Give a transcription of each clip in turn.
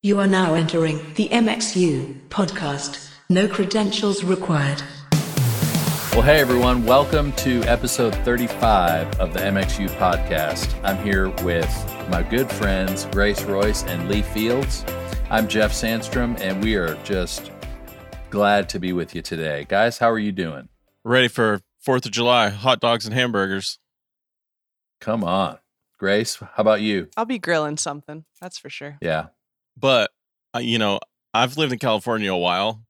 You are now entering the MXU podcast. No credentials required. Well, hey everyone, welcome to episode 35 of the MXU podcast. I'm here with my good friends Grace Royce and Lee Fields. I'm Jeff Sandstrom, and we are just glad to be with you today. Guys, how are you doing? Ready for 4th of July, hot dogs and hamburgers. Come on. Grace, how about you? I'll be grilling something. That's for sure. Yeah. But, uh, you know, I've lived in California a while,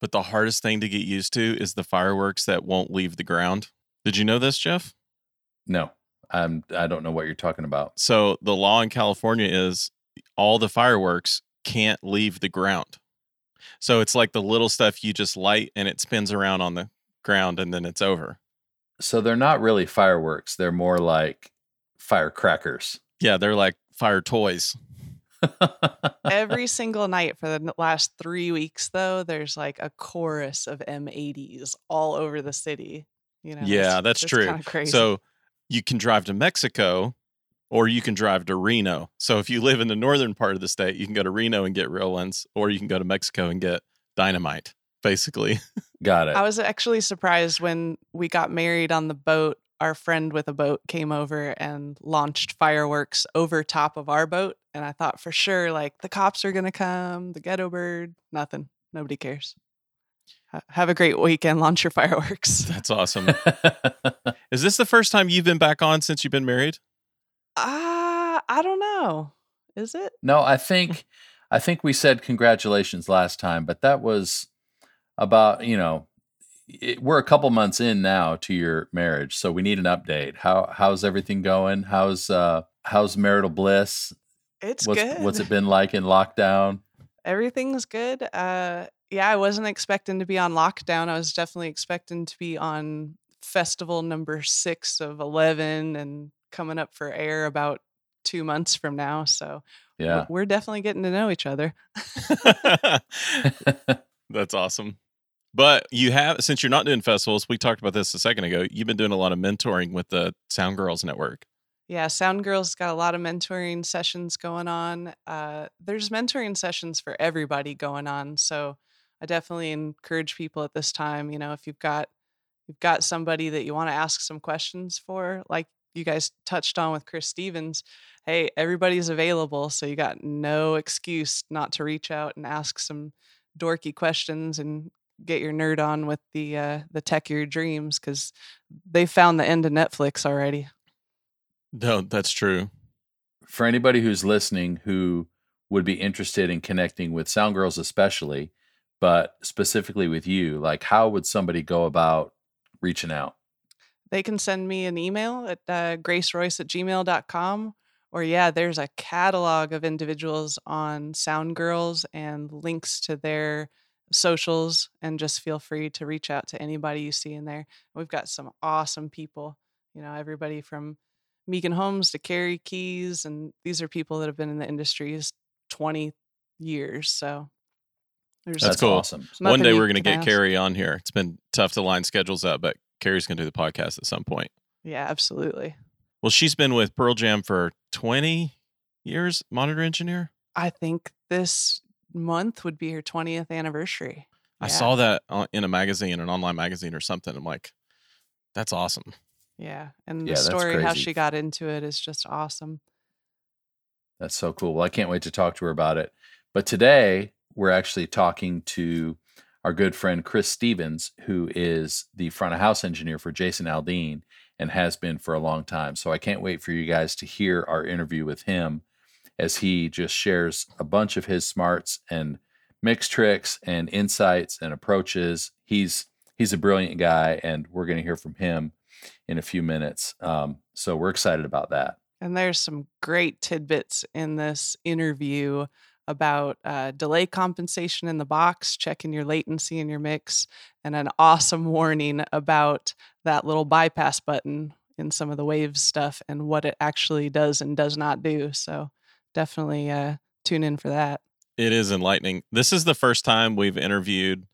but the hardest thing to get used to is the fireworks that won't leave the ground. Did you know this, Jeff? No, I'm, I don't know what you're talking about. So, the law in California is all the fireworks can't leave the ground. So, it's like the little stuff you just light and it spins around on the ground and then it's over. So, they're not really fireworks, they're more like firecrackers. Yeah, they're like fire toys. Every single night for the last three weeks, though, there's like a chorus of M80s all over the city. You know, yeah, it's that's just true. Crazy. So you can drive to Mexico or you can drive to Reno. So if you live in the northern part of the state, you can go to Reno and get real ones, or you can go to Mexico and get dynamite, basically. Got it. I was actually surprised when we got married on the boat. Our friend with a boat came over and launched fireworks over top of our boat. And I thought for sure, like, the cops are going to come, the ghetto bird, nothing. Nobody cares. Have a great weekend. Launch your fireworks. That's awesome. Is this the first time you've been back on since you've been married? Ah, I don't know. Is it? no, I think I think we said congratulations last time, but that was about, you know, it, we're a couple months in now to your marriage, so we need an update. How how's everything going? How's uh how's marital bliss? It's what's good. what's it been like in lockdown? Everything's good. Uh, yeah, I wasn't expecting to be on lockdown. I was definitely expecting to be on festival number six of 11 and coming up for air about two months from now. So Yeah. we're definitely getting to know each other. That's awesome. But you have, since you're not doing festivals, we talked about this a second ago. You've been doing a lot of mentoring with the Sound Girls Network. Yeah, Sound Girls got a lot of mentoring sessions going on. Uh, there's mentoring sessions for everybody going on. So I definitely encourage people at this time, you know, if you've got you've got somebody that you want to ask some questions for, like you guys touched on with Chris Stephens, hey, everybody's available. So you got no excuse not to reach out and ask some dorky questions and get your nerd on with the uh, the tech of your dreams because they found the end of Netflix already. No, that's true. For anybody who's listening who would be interested in connecting with Sound Girls especially, but specifically with you, like how would somebody go about reaching out? they can send me an email at uh, graceroyce at gmail.com or yeah there's a catalog of individuals on sound girls and links to their socials and just feel free to reach out to anybody you see in there we've got some awesome people you know everybody from megan holmes to karrie keyes and these are people that have been in the industries 20 years so there's That's cool. awesome. One day we're going to get ask. Karrie on here. It's been tough to line schedules up, but Karrie's going to do the podcast at some point. yeah absolutely Well, she's been with Pearl Jam for 20 years, monitor engineer. I think this month would be her 20th anniversary. I Yeah. saw that in a magazine, an online magazine or something. I'm like, that's awesome. Yeah. And Yeah, the that's story, how she got into it is just awesome. That's so cool. Well, I can't wait to talk to her about it. But today we're actually talking to our good friend Chris Stephens, who is the front of house engineer for Jason Aldean and has been for a long time. So I can't wait for you guys to hear our interview with him as he just shares a bunch of his smarts and mix tricks and insights and approaches. He's he's a brilliant guy, and we're going to hear from him in a few minutes. Um, so we're excited about that. And there's some great tidbits in this interview about uh, delay compensation in the box, checking your latency in your mix, and an awesome warning about that little bypass button in some of the Waves stuff and what it actually does and does not do. So definitely uh, tune in for that. It is enlightening. This is the first time we've interviewed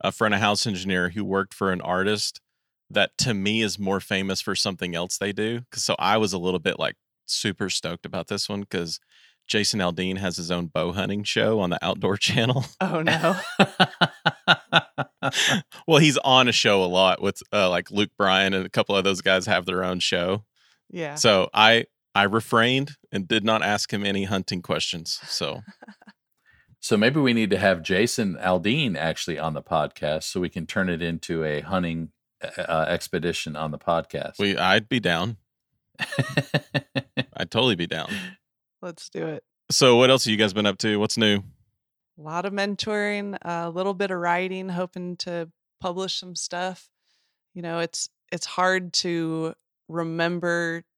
a front of house engineer who worked for an artist that to me is more famous for something else they do. So I was a little bit like super stoked about this one because Jason Aldean has his own bow hunting show on the Outdoor Channel. Oh no. well, he's on a show a lot with uh, like Luke Bryan and a couple of those guys have their own show. Yeah. So I I refrained and did not ask him any hunting questions. So So maybe we need to have Jason Aldean actually on the podcast so we can turn it into a hunting uh, expedition on the podcast. we I'd be down. I'd totally be down. Let's do it. So what else have you guys been up to? What's new? A lot of mentoring, a little bit of writing, hoping to publish some stuff. You know, it's it's hard to remember to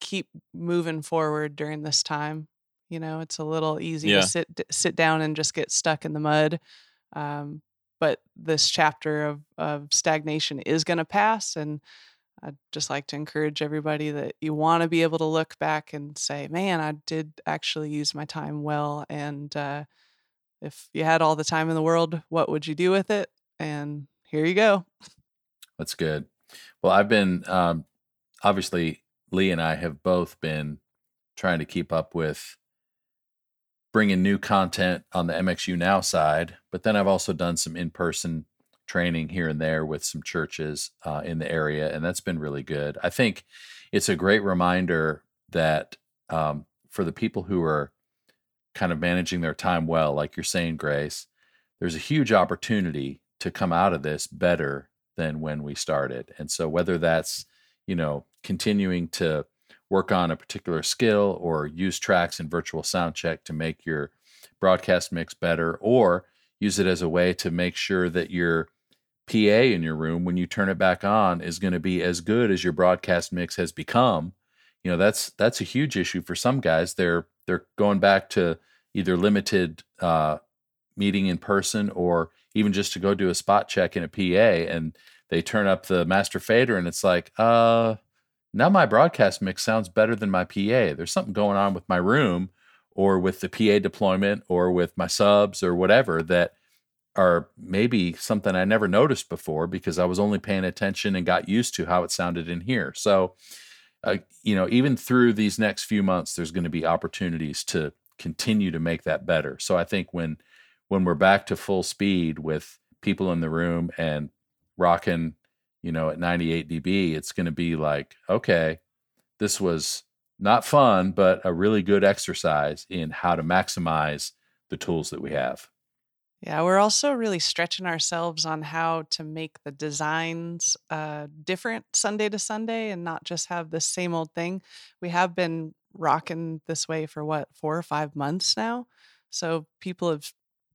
keep moving forward during this time. You know, it's a little easy Yeah. to sit sit down and just get stuck in the mud. Um, but this chapter of of stagnation is going to pass, and I'd just like to encourage everybody that you want to be able to look back and say, "Man, I did actually use my time well." And uh, if you had all the time in the world, what would you do with it? And here you go. That's good. Well, I've been um, obviously Lee and I have both been trying to keep up with bringing new content on the MXU Now side, but then I've also done some in-person training here and there with some churches uh, in the area, and that's been really good. I think it's a great reminder that um, for the people who are kind of managing their time well, like you're saying, Grace, there's a huge opportunity to come out of this better than when we started. And so whether that's, you know, continuing to work on a particular skill or use tracks in virtual sound check to make your broadcast mix better or use it as a way to make sure that your PA in your room when you turn it back on is going to be as good as your broadcast mix has become. You know, that's that's a huge issue for some guys. They're they're going back to either limited uh meeting in person or even just to go do a spot check in a PA and they turn up the master fader and it's like, uh, now my broadcast mix sounds better than my PA. There's something going on with my room or with the PA deployment or with my subs or whatever that are maybe something I never noticed before because I was only paying attention and got used to how it sounded in here. So, uh, you know, even through these next few months, there's going to be opportunities to continue to make that better. So I think when when we're back to full speed with people in the room and rocking, you know, at 98 dB, it's going to be like, okay, this was not fun, but a really good exercise in how to maximize the tools that we have. Yeah, we're also really stretching ourselves on how to make the designs uh, different Sunday to Sunday and not just have the same old thing. We have been rocking this way for what, four or five months now. So people have,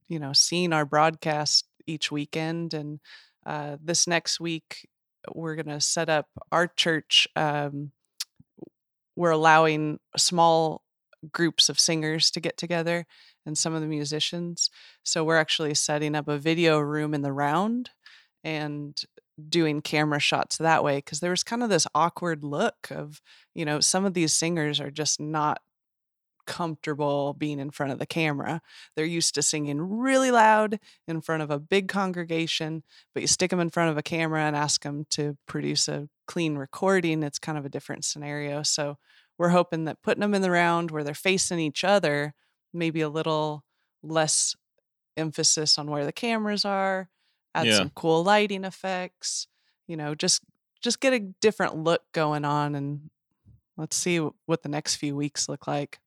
you know, seen our broadcast each weekend. And uh, this next week, we're going to set up our church. Um, we're allowing small groups of singers to get together and some of the musicians. So we're actually setting up a video room in the round and doing camera shots that way because there was kind of this awkward look of, you know, some of these singers are just not comfortable being in front of the camera. They're used to singing really loud in front of a big congregation, but you stick them in front of a camera and ask them to produce a clean recording, it's kind of a different scenario. So we're hoping that putting them in the round where they're facing each other, maybe a little less emphasis on where the cameras are, add Yeah. some cool lighting effects, you know, just just get a different look going on and let's see what the next few weeks look like.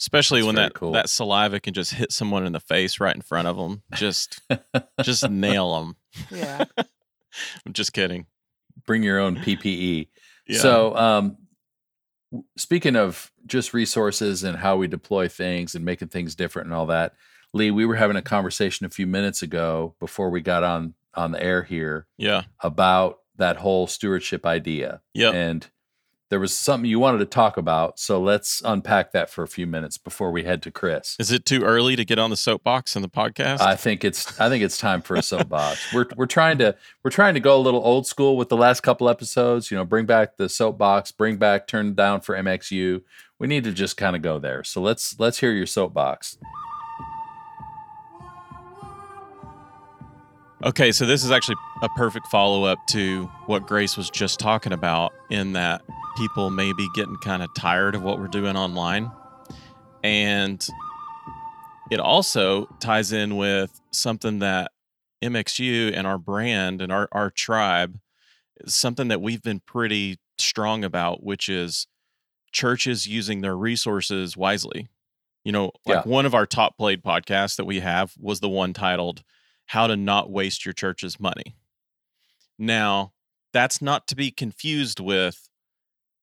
Especially That's when that cool. that saliva can just hit someone in the face right in front of them. Just just nail them. Yeah. I'm just kidding. Bring your own PPE. Yeah. So, um, speaking of just resources and how we deploy things and making things different and all that, Lee, we were having a conversation a few minutes ago before we got on on the air here yeah. about that whole stewardship idea. Yeah, And there was something you wanted to talk about, so let's unpack that for a few minutes before we head to Chris. Is it too early to get on the soapbox in the podcast? I think it's I think it's time for a soapbox. we're we're trying to we're trying to go a little old school with the last couple episodes. You know, bring back the soapbox, bring back turn down for MXU. We need to just kind of go there. So let's let's hear your soapbox. Okay, so this is actually a perfect follow up to what Grace was just talking about, in that people may be getting kind of tired of what we're doing online. And it also ties in with something that MXU and our brand and our, our tribe is something that we've been pretty strong about, which is churches using their resources wisely. You know, like Yeah. one of our top played podcasts that we have was the one titled How to Not Waste Your Church's Money. Now, that's not to be confused with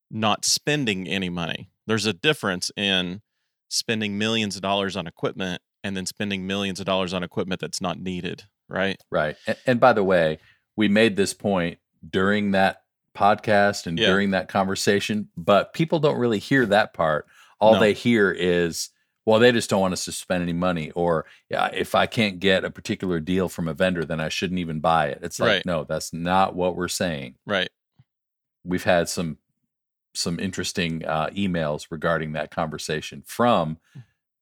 not spending any money. There's a difference in spending millions of dollars on equipment and then spending millions of dollars on equipment that's not needed, right? Right. And, and by the way, we made this point during that podcast and Yeah. during that conversation, but people don't really hear that part. All No. they hear is, well, they just don't want us to spend any money, or yeah, if I can't get a particular deal from a vendor, then I shouldn't even buy it. It's like, Right. no, that's not what we're saying. Right. We've had some some interesting uh, emails regarding that conversation from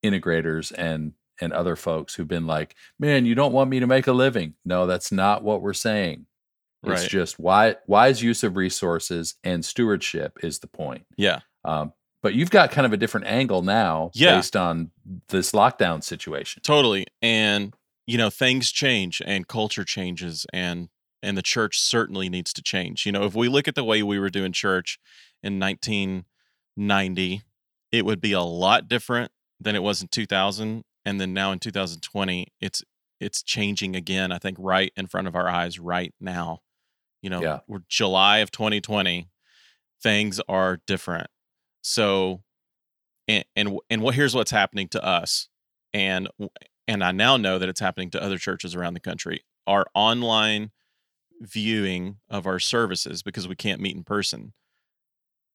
integrators and and other folks who've been like, "Man, you don't want me to make a living." No, that's not what we're saying. It's Right. just wise, wise use of resources and stewardship is the point. Yeah. Um, but you've got kind of a different angle now Yeah. based on this lockdown situation. Totally. And you know, things change and culture changes and and the church certainly needs to change. You know, if we look at the way we were doing church in 1990, it would be a lot different than it was in 2000 and then now in 2020 it's it's changing again I think right in front of our eyes right now. You know, Yeah. we're July of 2020 things are different. So and and and what here's what's happening to us and and I now know that it's happening to other churches around the country. Our online viewing of our services because we can't meet in person.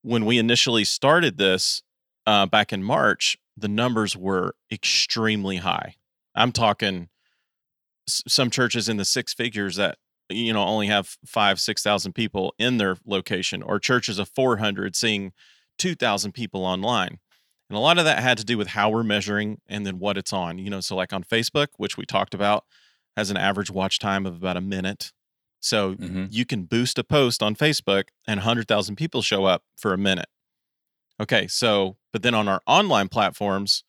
When we initially started this uh, back in March, the numbers were extremely high. I'm talking some churches in the six figures that you know only have five, six thousand people in their location, or churches of 400 seeing 2,000 people online. And a lot of that had to do with how we're measuring and then what it's on. You know, so like on Facebook, which we talked about, has an average watch time of about a minute. So Mhm. you can boost a post on Facebook and 100,000 people show up for a minute. Okay, so, but then on our online platforms,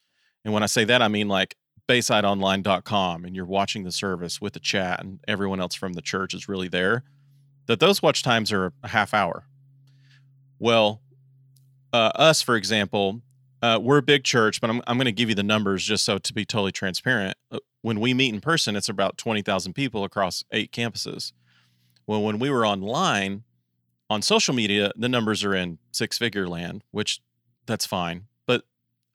and when I say that, I mean like baysideonline.com and you're watching the service with the chat and everyone else from the church is really there, that those watch times are a half hour. Well, uh, us, for example, uh, we're a big church, but I'm, I'm going to give you the numbers just so to be totally transparent. Uh, When we meet in person, it's about 20,000 people across eight campuses. Well, when we were online on social media, the numbers are in six figure land, which that's fine. But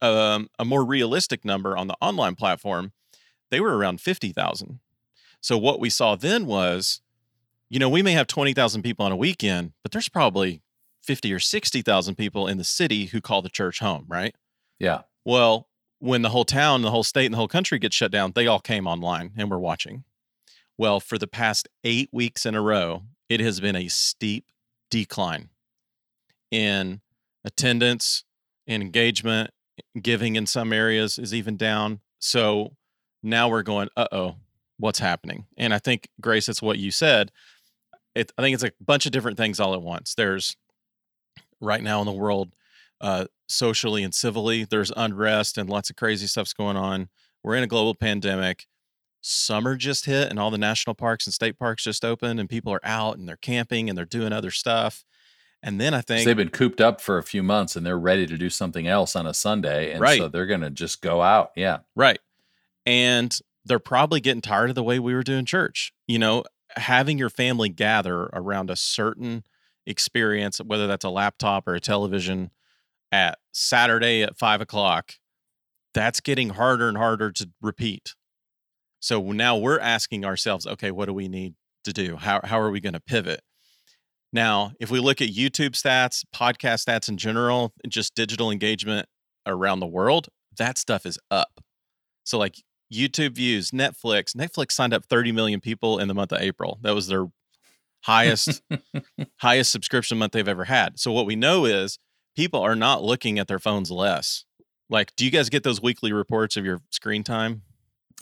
um, a more realistic number on the online platform, they were around 50,000. So what we saw then was, you know, we may have 20,000 people on a weekend, but there's probably 50 or 60,000 people in the city who call the church home, right? Yeah. Well, when the whole town, the whole state, and the whole country gets shut down, they all came online and were watching. Well, for the past eight weeks in a row, it has been a steep decline in attendance, in engagement, giving in some areas is even down. So now we're going, uh oh, what's happening? And I think, Grace, it's what you said. It, I think it's a bunch of different things all at once. There's right now in the world, uh, socially and civilly, there's unrest and lots of crazy stuff's going on. We're in a global pandemic. Summer just hit, and all the national parks and state parks just opened, and people are out and they're camping and they're doing other stuff. And then I think they've been cooped up for a few months and they're ready to do something else on a Sunday. And Right. so they're going to just go out. Yeah. Right. And they're probably getting tired of the way we were doing church. You know, having your family gather around a certain experience, whether that's a laptop or a television at Saturday at five o'clock, that's getting harder and harder to repeat. So now we're asking ourselves, okay, what do we need to do? How, how are we going to pivot? Now, if we look at YouTube stats, podcast stats in general, just digital engagement around the world, that stuff is up. So, like YouTube views, Netflix, Netflix signed up 30 million people in the month of April. That was their highest highest subscription month they've ever had. So what we know is people are not looking at their phones less. Like, do you guys get those weekly reports of your screen time?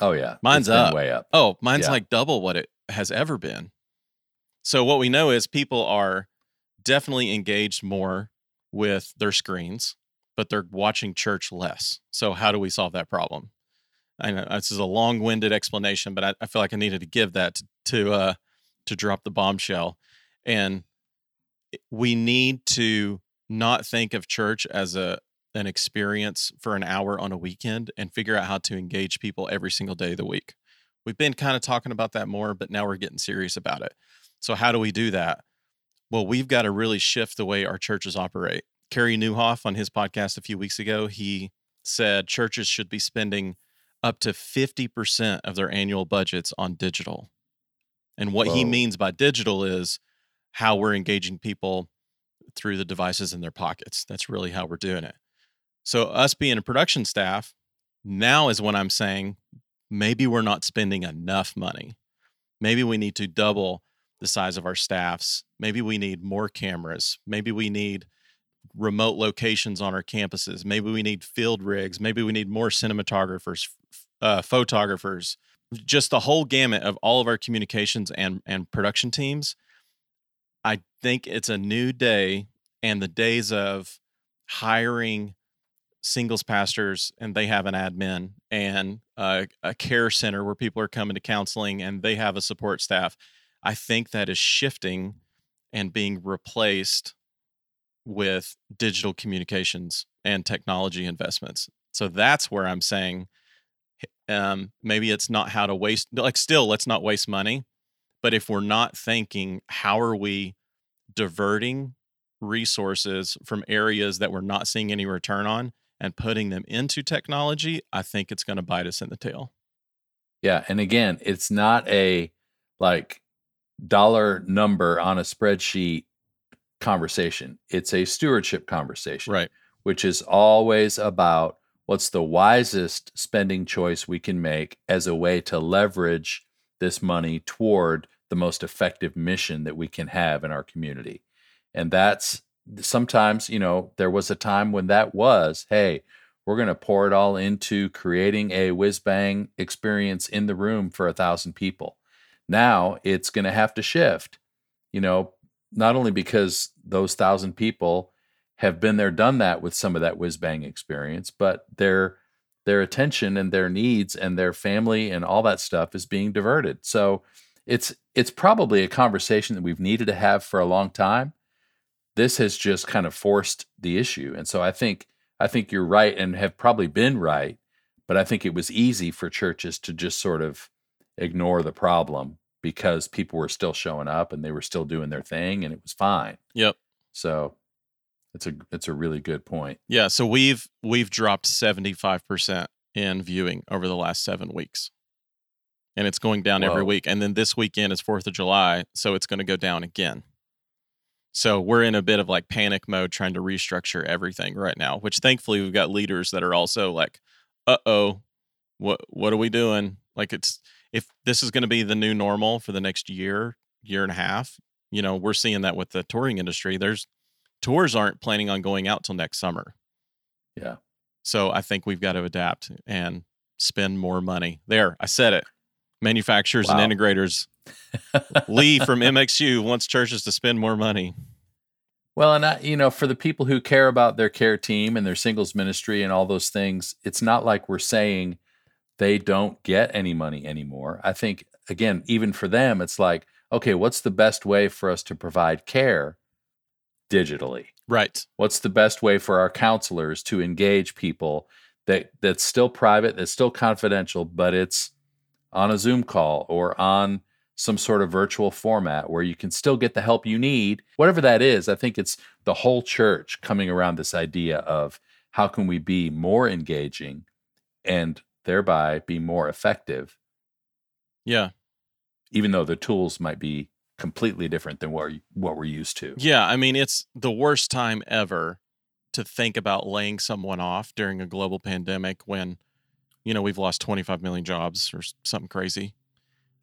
Oh, yeah. Mine's up. way up. Oh, mine's Yeah. like double what it has ever been. So what we know is people are definitely engaged more with their screens, but they're watching church less. So, how do we solve that problem? I know this is a long winded explanation, but I, I, feel like I needed to give that to, to, uh, to drop the bombshell. And we need to not think of church as a an experience for an hour on a weekend and figure out how to engage people every single day of the week. We've been kind of talking about that more, but now we're getting serious about it. So, how do we do that? Well, we've got to really shift the way our churches operate. Carey Nieuwhof on his podcast a few weeks ago, he said churches should be spending up to 50% of their annual budgets on digital. And what Whoa. he means by digital is how we're engaging people through the devices in their pockets. That's really how we're doing it. So, us being a production staff, now is when I'm saying maybe we're not spending enough money. Maybe we need to double the size of our staffs. Maybe we need more cameras. Maybe we need remote locations on our campuses. Maybe we need field rigs. Maybe we need more cinematographers, uh, photographers, just the whole gamut of all of our communications and, and production teams. I think it's a new day and the days of hiring singles pastors and they have an admin and a, a care center where people are coming to counseling and they have a support staff. I think that is shifting and being replaced with digital communications and technology investments. So that's where I'm saying um, maybe it's not how to waste, like, still, let's not waste money. But if we're not thinking, how are we diverting resources from areas that we're not seeing any return on and putting them into technology, I think it's going to bite us in the tail. Yeah. And again, it's not a like dollar number on a spreadsheet conversation, it's a stewardship conversation. Right. Which is always about what's the wisest spending choice we can make as a way to leverage this money toward the most effective mission that we can have in our community. And that's sometimes, you know, there was a time when that was, hey, we're going to pour it all into creating a whiz bang experience in the room for a thousand people. Now it's going to have to shift, you know, not only because those thousand people have been there, done that with some of that whiz bang experience, but their their attention and their needs and their family and all that stuff is being diverted. So it's it's probably a conversation that we've needed to have for a long time this has just kind of forced the issue. And so I think I think you're right and have probably been right, but I think it was easy for churches to just sort of ignore the problem because people were still showing up and they were still doing their thing and it was fine. Yep. So it's a it's a really good point. Yeah, so we've we've dropped 75% in viewing over the last 7 weeks. And it's going down Whoa. every week and then this weekend is 4th of July, so it's going to go down again. So we're in a bit of like panic mode trying to restructure everything right now, which thankfully we've got leaders that are also like, uh oh, what what are we doing? Like it's if this is going to be the new normal for the next year, year and a half, you know, we're seeing that with the touring industry. There's tours aren't planning on going out till next summer. Yeah. So I think we've got to adapt and spend more money. There, I said it. Manufacturers wow. and integrators Lee from MXU wants churches to spend more money. Well, and I, you know, for the people who care about their care team and their singles ministry and all those things, it's not like we're saying they don't get any money anymore. I think again, even for them, it's like, okay, what's the best way for us to provide care digitally? Right. What's the best way for our counselors to engage people that that's still private, that's still confidential, but it's on a Zoom call or on some sort of virtual format where you can still get the help you need, whatever that is. I think it's the whole church coming around this idea of how can we be more engaging and thereby be more effective. Yeah. Even though the tools might be completely different than what what we're used to. Yeah, I mean it's the worst time ever to think about laying someone off during a global pandemic when you know we've lost 25 million jobs or something crazy.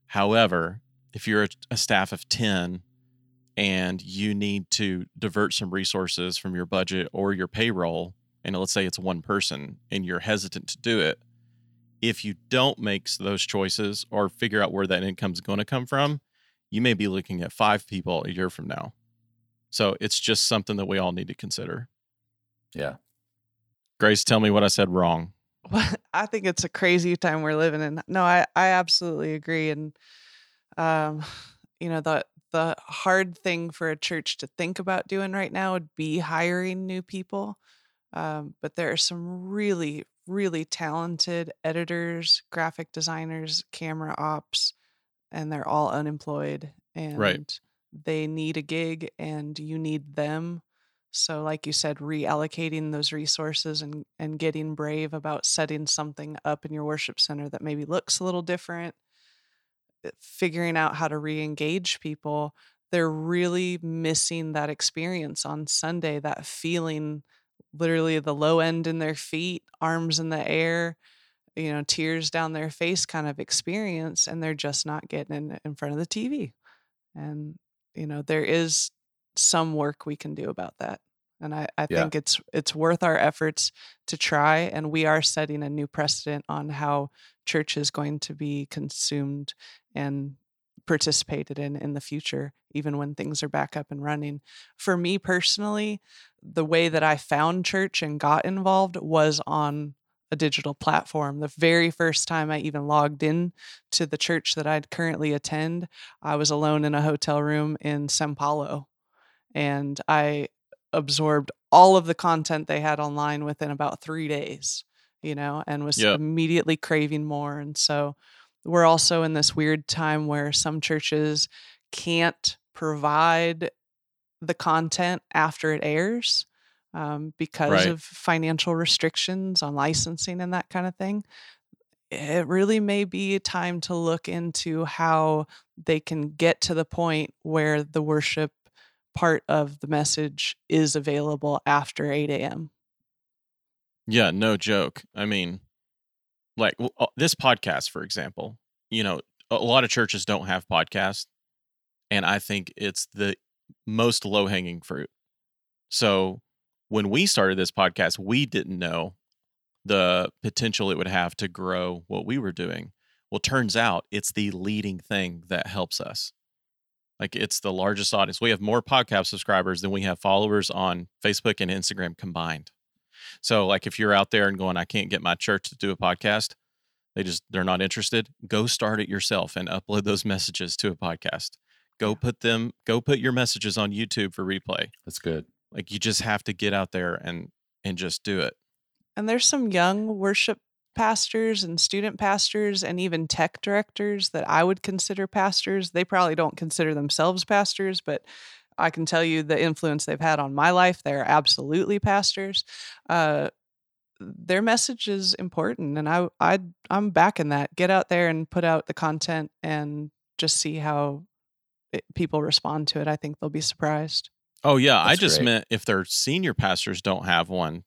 However, if you're a, a staff of 10 and you need to divert some resources from your budget or your payroll, and let's say it's one person and you're hesitant to do it, if you don't make those choices or figure out where that income is going to come from, you may be looking at five people a year from now. So it's just something that we all need to consider. Yeah. Grace, tell me what I said wrong. Well, I think it's a crazy time we're living in. No, I, I absolutely agree. And um, you know, the the hard thing for a church to think about doing right now would be hiring new people. Um, but there are some really, really talented editors, graphic designers, camera ops, and they're all unemployed and right. they need a gig and you need them. So, like you said, reallocating those resources and, and getting brave about setting something up in your worship center that maybe looks a little different, uh, figuring out how to re engage people, they're really missing that experience on Sunday, that feeling literally the low end in their feet, arms in the air, you know, tears down their face kind of experience. And they're just not getting in, in front of the TV. And, you know, there is some work we can do about that. And I, I Yeah. think it's it's worth our efforts to try. And we are setting a new precedent on how church is going to be consumed and participated in in the future, even when things are back up and running. For me personally, the way that I found church and got involved was on a digital platform. The very first time I even logged in to the church that I'd currently attend, I was alone in a hotel room in Sao Paulo. And I absorbed all of the content they had online within about three days, you know, and was Yep. immediately craving more. And so we're also in this weird time where some churches can't provide the content after it airs um, because Right. of financial restrictions on licensing and that kind of thing. It really may be time to look into how they can get to the point where the worship part of the message is available after 8 a.m. Yeah, no joke. I mean, like uh, this podcast, for example, you know, a lot of churches don't have podcasts, and I think it's the most low hanging fruit. So when we started this podcast, we didn't know the potential it would have to grow what we were doing. Well, turns out it's the leading thing that helps us. Like it's the largest audience. We have more podcast subscribers than we have followers on Facebook and Instagram combined. So like if you're out there and going, I can't get my church to do a podcast, they just they're not interested, go start it yourself and upload those messages to a podcast. Go put them, go put your messages on YouTube for replay. That's good. Like you just have to get out there and and just do it. And there's some young worship pastors and student pastors and even tech directors that I would consider pastors. They probably don't consider themselves pastors, but I can tell you the influence they've had on my life. They're absolutely pastors. Uh, their message is important, and I, I, I'm backing that. Get out there and put out the content, and just see how it, people respond to it. I think they'll be surprised. Oh yeah, I just great. meant if their senior pastors don't have one,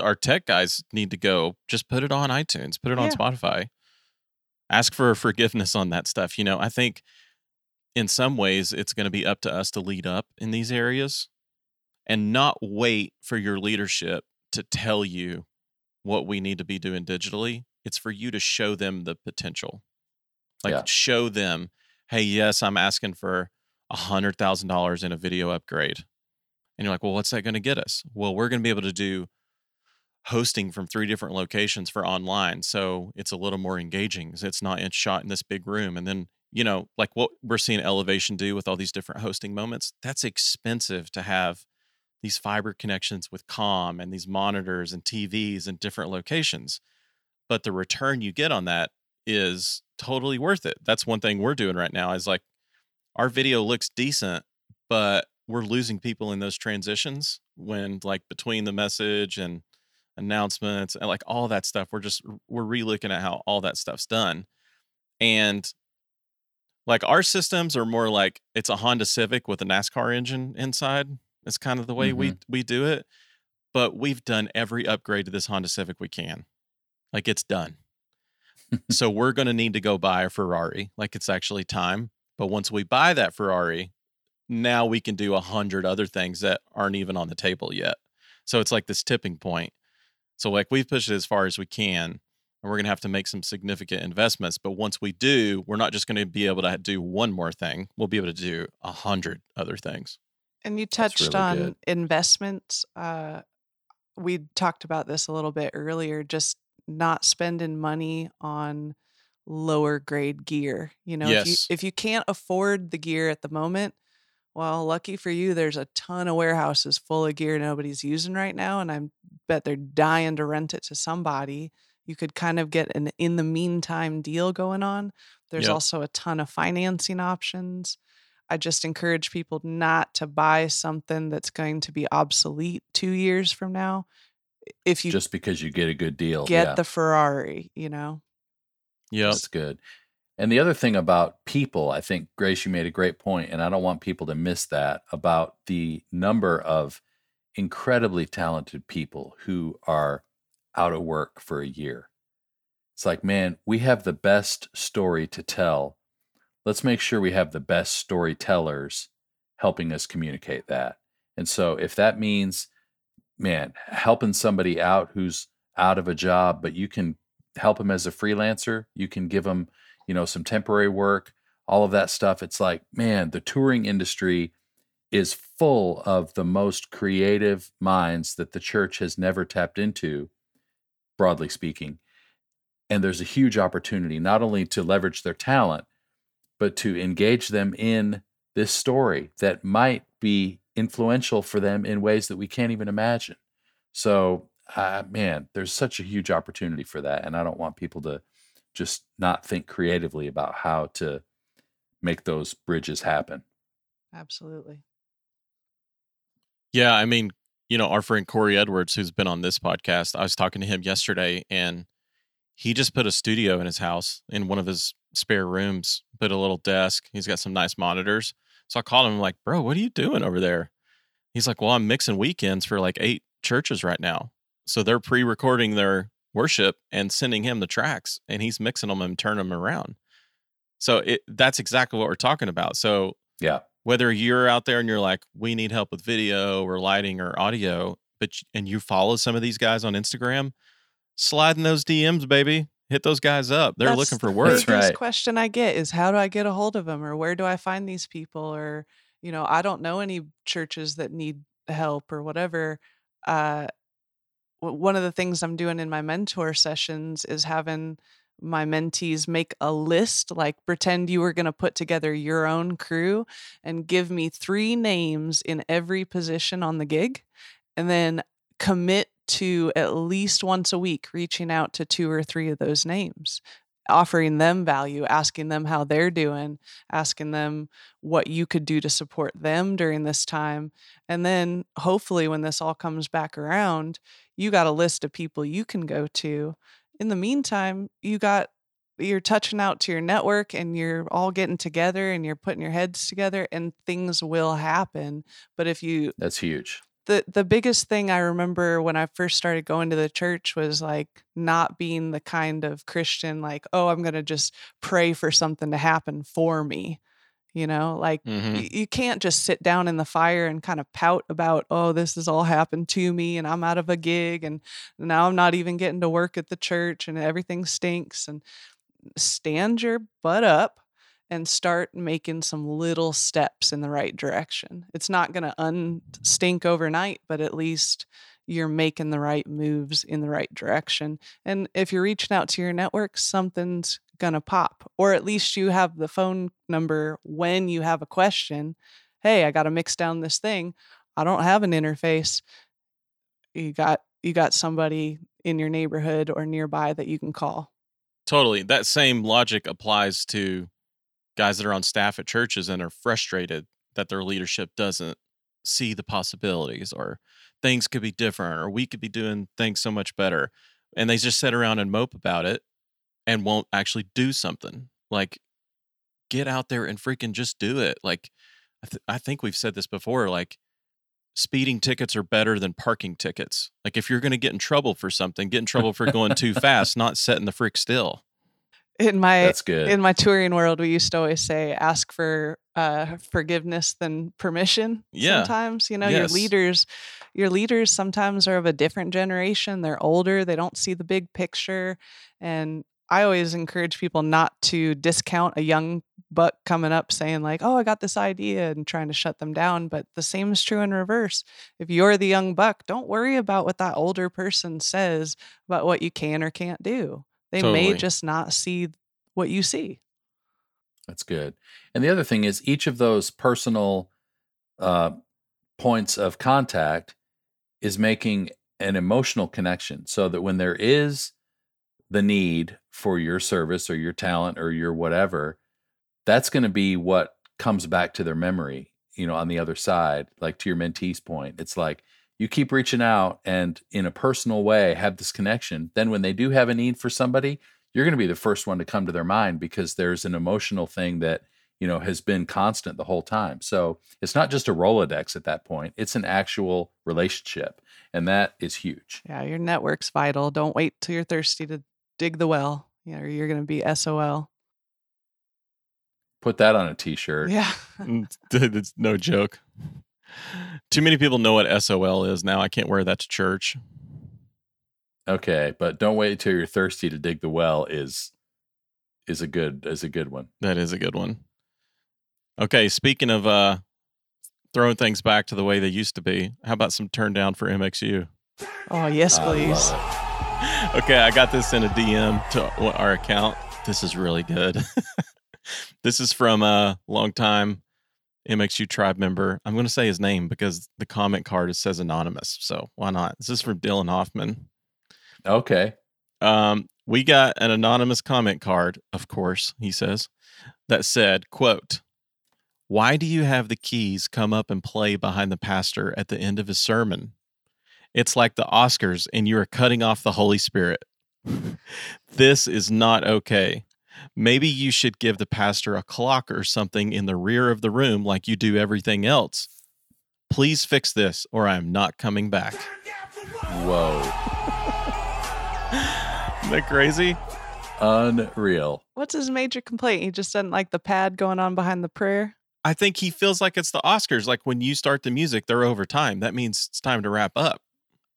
our tech guys need to go just put it on iTunes, put it on Yeah. Spotify. Ask for forgiveness on that stuff. You know, I think in some ways it's going to be up to us to lead up in these areas and not wait for your leadership to tell you what we need to be doing digitally. It's for you to show them the potential. Like Yeah. show them, hey, yes, I'm asking for a hundred thousand dollars in a video upgrade. And you're like, well, what's that going to get us? Well, we're going to be able to do hosting from three different locations for online. So it's a little more engaging. It's not it's shot in this big room. And then, you know, like what we're seeing Elevation do with all these different hosting moments, that's expensive to have these fiber connections with COM and these monitors and TVs in different locations. But the return you get on that is totally worth it. That's one thing we're doing right now is like our video looks decent, but we're losing people in those transitions when like between the message and announcements and like all that stuff we're just we're relooking at how all that stuff's done. And like our systems are more like it's a honda civic with a nascar engine inside it's kind of the way we mm-hmm. we do it but we've done every upgrade to this honda civic we can. Like it's done. So we're going to need to go buy a ferrari like it's actually time but once we buy that ferrari now we can do a hundred other things that aren't even on the table yet so it's like this tipping point so like we've pushed it as far as we can, and we're gonna have to make some significant investments. But once we do, we're not just gonna be able to do one more thing. We'll be able to do a hundred other things. And you touched really on good. investments. Uh, we talked about this a little bit earlier, just not spending money on lower grade gear. You know, if you if you can't afford the gear at the moment, well, lucky for you, there's a ton of warehouses full of gear nobody's using right now, and I bet they're dying to rent it to somebody. You could kind of get an in the meantime deal going on. There's Yep. also a ton of financing options. I just encourage people not to buy something that's going to be obsolete two years from now. If you just because you get a good deal. get yeah. the Ferrari, you know? Yep. That's good. And the other thing about people, I think, Grace, you made a great point, and I don't want people to miss that about the number of incredibly talented people who are out of work for a year. It's like, man, we have the best story to tell. Let's make sure we have the best storytellers helping us communicate that. And so if that means, man, helping somebody out who's out of a job, but you can help them as a freelancer, you can give them, you know, some temporary work, all of that stuff. It's like, man, the touring industry is full of the most creative minds that the church has never tapped into, broadly speaking. And there's a huge opportunity not only to leverage their talent, but to engage them in this story that might be influential for them in ways that we can't even imagine. So, uh, man, there's such a huge opportunity for that. And I don't want people to just not think creatively about how to make those bridges happen. Absolutely. Yeah, I mean, you know, our friend Corey Edwards, who's been on this podcast, I was talking to him yesterday, and he just put a studio in his house in one of his spare rooms, put a little desk. He's got some nice monitors. So I called him, like, bro, what are you doing over there? He's like, well, I'm mixing weekends for like eight churches right now. So they're pre recording their worship and sending him the tracks, and he's mixing them and turning them around. So it, that's exactly what we're talking about. So Yeah. whether you're out there and you're like we need help with video or lighting or audio but and you follow some of these guys on instagram slide in those dms baby hit those guys up they're That's looking for work That's biggest right. question I get is how do I get a hold of them or where do I find these people or you know I don't know any churches that need help or whatever. Uh, w- one of the things I'm doing in my mentor sessions is having my mentees make a list like pretend you were going to put together your own crew and give me three names in every position on the gig and then commit to at least once a week reaching out to two or three of those names offering them value asking them how they're doing asking them what you could do to support them during this time and then hopefully when this all comes back around you got a list of people you can go to in the meantime you got you're touching out to your network and you're all getting together and you're putting your heads together and things will happen but if you That's huge. The the biggest thing I remember when I first started going to the church was like not being the kind of Christian like, oh, I'm gonna just pray for something to happen for me. You know, like Mhm. y- you can't just sit down in the fire and kind of pout about, oh, this has all happened to me and I'm out of a gig and now I'm not even getting to work at the church and everything stinks. And stand your butt up and start making some little steps in the right direction. It's not going to unstink overnight, but at least you're making the right moves in the right direction. And if you're reaching out to your network, something's going to pop, or at least you have the phone number when you have a question. Hey, I got to mix down this thing. I don't have an interface. You got you got somebody in your neighborhood or nearby that you can call. totally that same logic applies to guys that are on staff at churches and are frustrated that their leadership doesn't see the possibilities or things could be different or we could be doing things so much better and they just sit around and mope about it and won't actually do something like get out there and freaking just do it like I, th- I think we've said this before like speeding tickets are better than parking tickets like if you're going to get in trouble for something get in trouble for going too fast not setting the freak still In my That's good. in my touring world, we used to always say, "Ask for uh, forgiveness than permission." Yeah. Sometimes, you know, your leaders, your leaders sometimes are of a different generation. They're older. They don't see the big picture, and I always encourage people not to discount a young buck coming up saying like, "Oh, I got this idea," and trying to shut them down. But the same is true in reverse. If you're the young buck, don't worry about what that older person says about what you can or can't do. They may just not see what you see. That's good. And the other thing is each of those personal uh, points of contact is making an emotional connection so that when there is the need for your service or your talent or your whatever, that's going to be what comes back to their memory, you know, on the other side, like to your mentee's point. It's like you keep reaching out and in a personal way have this connection. Then when they do have a need for somebody, you're going to be the first one to come to their mind because there's an emotional thing that you know has been constant the whole time so it's not just a rolodex at that point it's an actual relationship and that is huge Yeah, your network's vital. Don't wait till you're thirsty to dig the well. Yeah, or you're going to be SOL. put that on a t-shirt Yeah. Mm, it's no joke. Too many people know what SOL is now. I can't wear that to church. okay but don't wait till you're thirsty to dig the well is is a good is a good one That is a good one. Okay, speaking of uh throwing things back to the way they used to be, how about some turn down for MXU? Oh, yes, please. it. okay, I got this in a DM to our account. This is really good. this is from a longtime MXU tribe member. I'm going to say his name because the comment card says anonymous. So why not? This is from Dylan Hoffman. okay Um, we got an anonymous comment card, of course, he says, that said, quote, why do you have the keys come up and play behind the pastor at the end of his sermon? It's like the Oscars and you are cutting off the Holy Spirit. this is not okay. Maybe you should give the pastor a clock or something in the rear of the room like you do everything else. Please fix this or I am not coming back. whoa Isn't that crazy? unreal What's his major complaint? He just doesn't like the pad going on behind the prayer. I think he feels like it's the Oscars. Like when you start the music, they're over time. That means it's time to wrap up.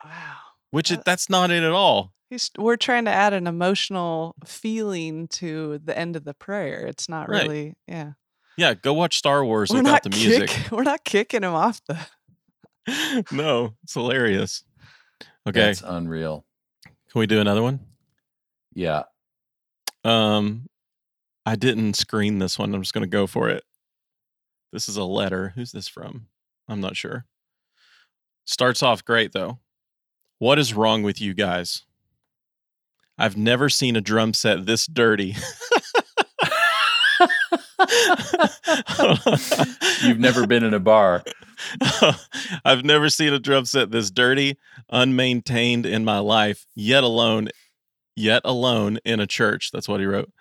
Wow. Which Uh, it, that's not it at all. He's, we're trying to add an emotional feeling to the end of the prayer. It's not Right. really, yeah. Yeah, go watch Star Wars We're without not the music. kick- we're not kicking him off the. no, it's hilarious. Okay, that's unreal can we do another one? yeah Um, I didn't screen this one. I'm just going to go for it. This is a letter. Who's this from? I'm not sure. Starts off great though. What is wrong with you guys? I've never seen a drum set this dirty. you've never been in a bar I've never seen a drum set this dirty, unmaintained in my life, yet alone, yet alone in a church. That's what he wrote.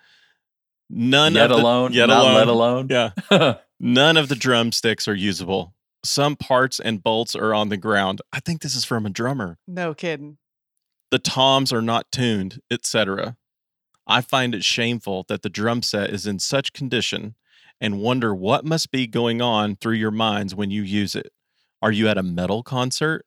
None yet of the, alone yet not alone, let alone Yeah, none of the drumsticks are usable. Some parts and bolts are on the ground. I think this is from a drummer. No kidding. The toms are not tuned, etc. I find it shameful that the drum set is in such condition and wonder what must be going on through your minds when you use it. Are you at a metal concert?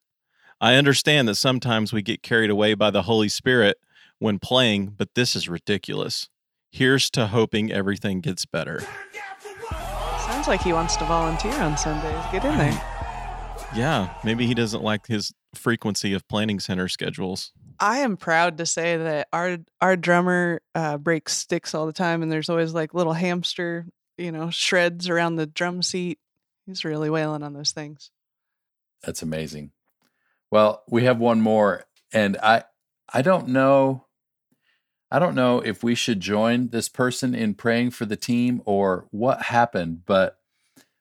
I understand that sometimes we get carried away by the Holy Spirit when playing, but this is ridiculous. Here's to hoping everything gets better. Sounds like he wants to volunteer on Sundays. Get in there. Yeah, maybe he doesn't like his frequency of planning center schedules. I am proud to say that our our drummer uh, breaks sticks all the time, and there's always like little hamster, you know, shreds around the drum seat. He's really wailing on those things. That's amazing. Well, we have one more, and I I don't know I don't know if we should join this person in praying for the team or what happened, but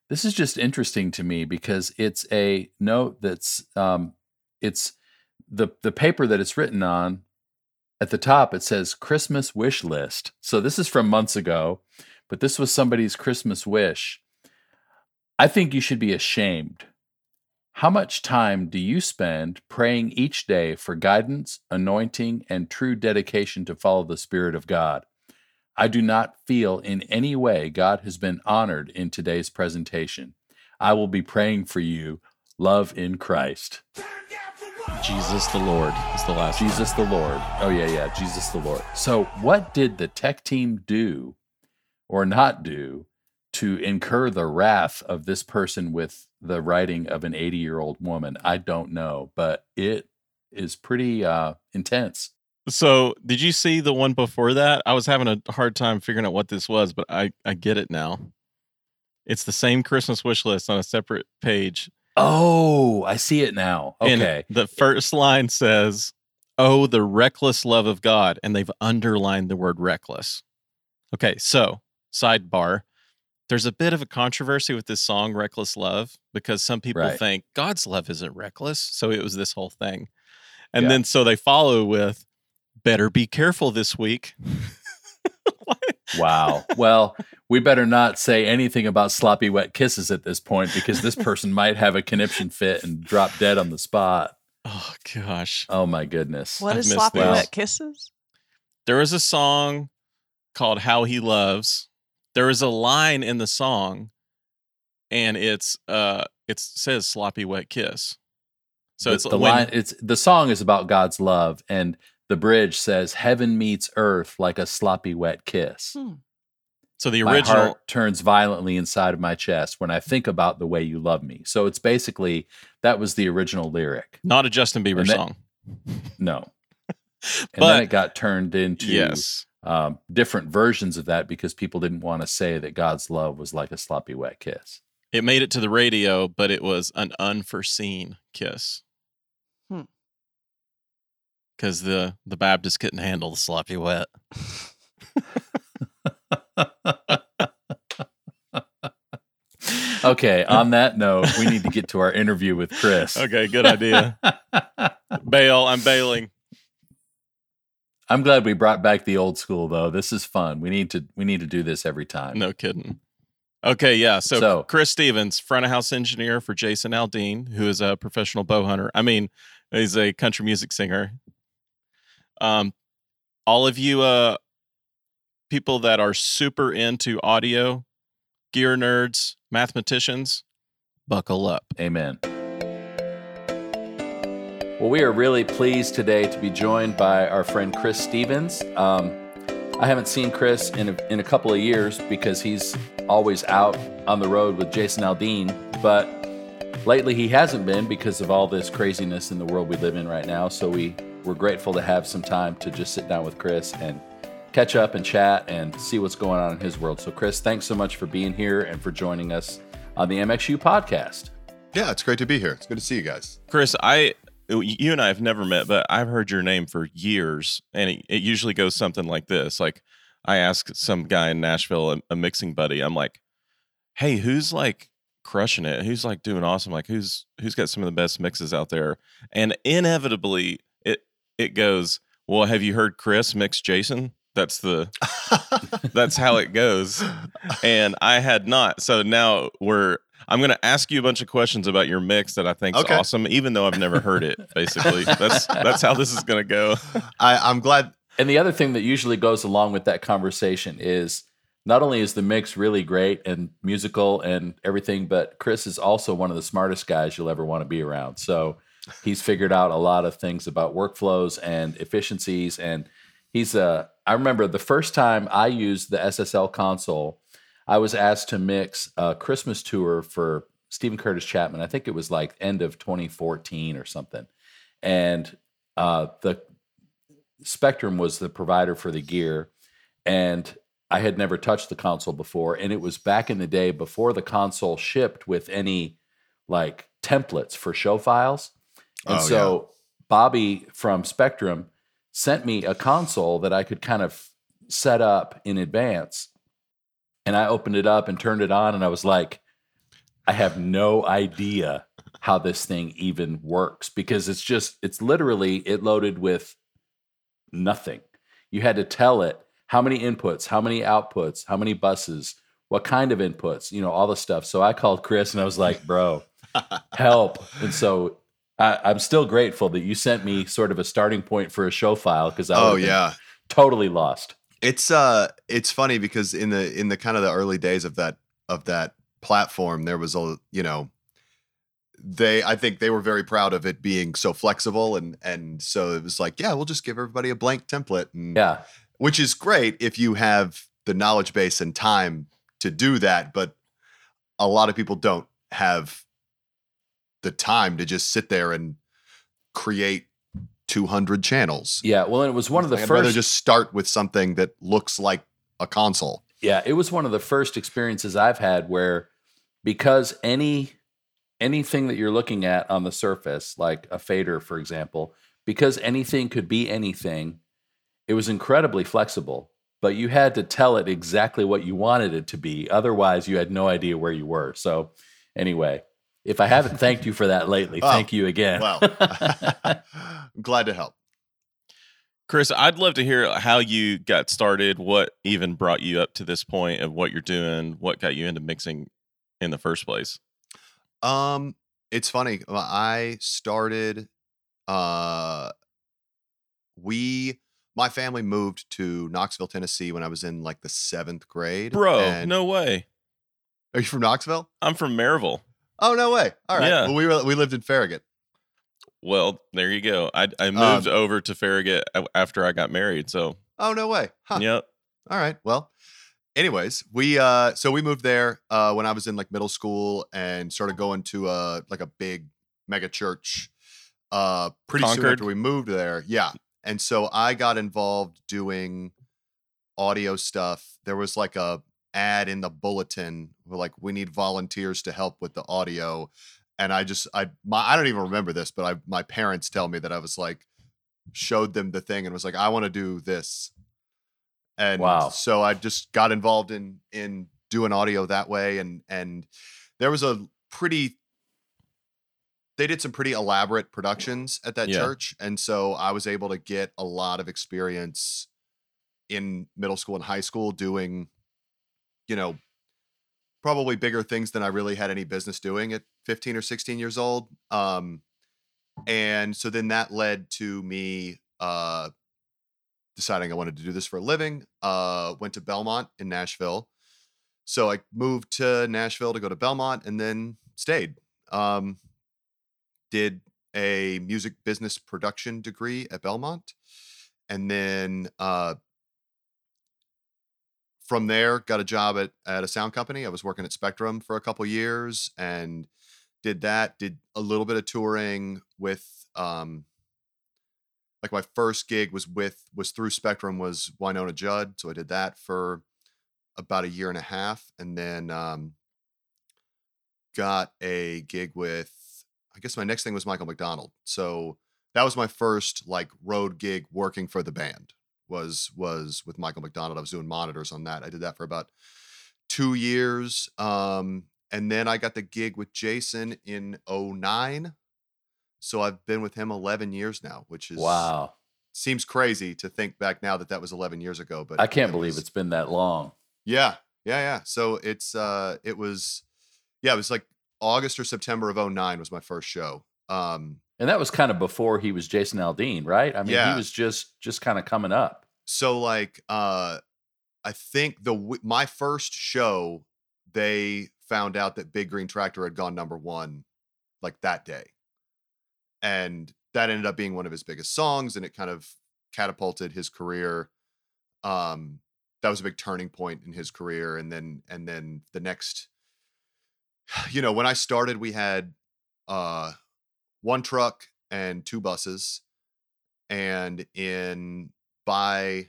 this is just interesting to me because it's a note that's um, it's the the paper that it's written on. At the top, it says Christmas wish list. So this is from months ago, but this was somebody's Christmas wish. I think you should be ashamed how much time do you spend praying each day for guidance, anointing, and true dedication to follow the Spirit of God? I do not feel in any way God has been honored in today's presentation. I will be praying for you. Love in Christ. Jesus the Lord is the last. one. Jesus the Lord. Oh yeah, yeah, Jesus the Lord. So what did the tech team do or not do to incur the wrath of this person with the writing of an 80-year-old woman? I don't know, but it is pretty uh intense. So, did you see the one before that? I was having a hard time figuring out what this was, but I I get it now. It's the same Christmas wish list on a separate page. Oh, I see it now. And Okay. the first line says, "Oh, the reckless love of God," and they've underlined the word reckless. Okay, so sidebar. There's a bit of a controversy with this song, Reckless Love, because some people Right. think God's love isn't reckless. So it was this whole thing. And Yeah. then so they follow with, better be careful this week. Wow. Well, we better not say anything about sloppy wet kisses at this point because this person might have a conniption fit and drop dead on the spot. Oh, gosh. Oh my goodness. What I've is sloppy those. wet kisses? There is a song called How He Loves. There is a line in the song, and it's uh it says sloppy wet kiss. So the, it's the when- line it's the song is about God's love and the bridge says heaven meets earth like a sloppy wet kiss. Hmm. so the My original heart turns violently inside of my chest when I think about the way you love me. So it's basically that was the original lyric. not a Justin Bieber that- song. No. And But- then it got turned into Yes. um, different versions of that because people didn't want to say that God's love was like a sloppy wet kiss. It made it to the radio, but it was an unforeseen kiss. Because the the Baptist couldn't handle the sloppy wet. okay, on that note, we need to get to our interview with Chris. Okay, good idea. Bail, I'm bailing. I'm glad we brought back the old school though. This is fun. We need to we need to do this every time. No kidding. Okay, yeah. So, So- Chris Stephens, front of house engineer for Jason Aldean, who is a professional bow hunter. I mean, he's a country music singer. Um, all of you uh people that are super into audio, gear nerds, mathematicians, buckle up. Amen. Well, we are really pleased today to be joined by our friend Chris Stephens. Um, I haven't seen Chris in a, in a couple of years because he's always out on the road with Jason Aldean, but lately he hasn't been because of all this craziness in the world we live in right now. So we we're grateful to have some time to just sit down with Chris and catch up and chat and see what's going on in his world. So, Chris, thanks so much for being here and for joining us on the MXU podcast. Yeah, it's great to be here. It's good to see you guys. Chris, I you and I have never met, but I've heard your name for years, and it, it usually goes something like this. Like I ask some guy in Nashville, a, a mixing buddy, I'm like, "Hey, who's like crushing it? Who's like doing awesome? Like who's who's got some of the best mixes out there?" And inevitably, it it goes, "Well, have you heard Chris mix Jason?" That's the that's how it goes. And I had not. So now we're I'm going to ask you a bunch of questions about your mix that I think is Okay. awesome even though I've never heard it basically. That's that's how this is going to go. I, I'm glad. And the other thing that usually goes along with that conversation is not only is the mix really great and musical and everything, but Chris is also one of the smartest guys you'll ever want to be around. So he's figured out a lot of things about workflows and efficiencies. And he's a, I remember the first time I used the SSL console, I was asked to mix a Christmas tour for Steven Curtis Chapman. I think it was like end of 2014 or something. And uh, the Spectrum was the provider for the gear, and I had never touched the console before. And it was back in the day before the console shipped with any like templates for show files. And Oh, so Bobby from Spectrum sent me a console that I could kind of set up in advance. And I opened it up and turned it on, and I was like, I have no idea how this thing even works because it's just, it's literally, it loaded with nothing. You had to tell it how many inputs, how many outputs, how many buses, what kind of inputs, you know, all the stuff. So I called Chris and I was like, bro, help. And so I, I'm still grateful that you sent me sort of a starting point for a show file because I Oh yeah, totally lost. it's uh, it's funny because in the in the kind of the early days of that of that platform, there was a you know, they I think they were very proud of it being so flexible and and so it was like, yeah, we'll just give everybody a blank template and Yeah. which is great if you have the knowledge base and time to do that, but a lot of people don't have the time to just sit there and create 200 channels. Yeah. Well, it was one of the Like, I'd rather first. just start with something that looks like a console. yeah, it was one of the first experiences I've had where because any anything that you're looking at on the surface, like a fader, for example, because anything could be anything, it was incredibly flexible. But you had to tell it exactly what you wanted it to be. Otherwise, you had no idea where you were. So, anyway, if I haven't thanked you for that lately, Oh, thank you again. Well, I'm glad to help. Chris, I'd love to hear how you got started, what even brought you up to this point of what you're doing, what got you into mixing in the first place. Um, it's funny. I started. Uh, we, my family moved to Knoxville, Tennessee, when I was in like the seventh grade. Bro, and- no way. are you from Knoxville? I'm from Maryville. Oh no way! All right. Yeah. Well, we were we lived in Farragut. Well, there you go. I I Um, moved over to Farragut after I got married. So, Oh no way! Huh. yep. All right. Well, anyways, we uh so we moved there uh when I was in like middle school and started going to uh like a big mega church uh pretty soon after we moved there. Yeah. And so I got involved doing audio stuff. There was like a ad in the bulletin like we need volunteers to help with the audio and I just I my I don't even remember this, but I my parents tell me that I was like showed them the thing and was like I want to do this. And Wow. so I just got involved in in doing audio that way and and there was a pretty they did some pretty elaborate productions at that Yeah. church and so I was able to get a lot of experience in middle school and high school doing you know probably bigger things than I really had any business doing at 15 or 16 years old. Um, and so then that led to me uh, deciding I wanted to do this for a living. Uh, went to Belmont in Nashville. So I moved to Nashville to go to Belmont and then stayed. Um, did a music business production degree at Belmont. And then uh, from there got a job at, at a sound company. I was working at spectrum for a couple years and did that did a little bit of touring with um like my first gig was with was through spectrum was Wynonna Judd so i did that for about a year and a half and then um got a gig with i guess my next thing was michael mcdonald. So that was my first like road gig working for the band was was with Michael McDonald. I was doing monitors on that. I did that for about two years. Um, and then I got the gig with Jason in 09. So I've been with him 11 years now, which is wow. seems crazy to think back now that that was 11 years ago. But I can't it believe was- it's been that long. Yeah, yeah, yeah. So it's uh, it was, yeah, it was like August or September of 09 was my first show. Um, And that was kind of before he was Jason Aldean, right? I mean, Yeah. he was just just kind of coming up. so like uh i think the my first show they found out that big green tractor had gone number one like that day and that ended up being one of his biggest songs and it kind of catapulted his career um that was a big turning point in his career and then and then the next you know when i started we had uh one truck and two buses and in by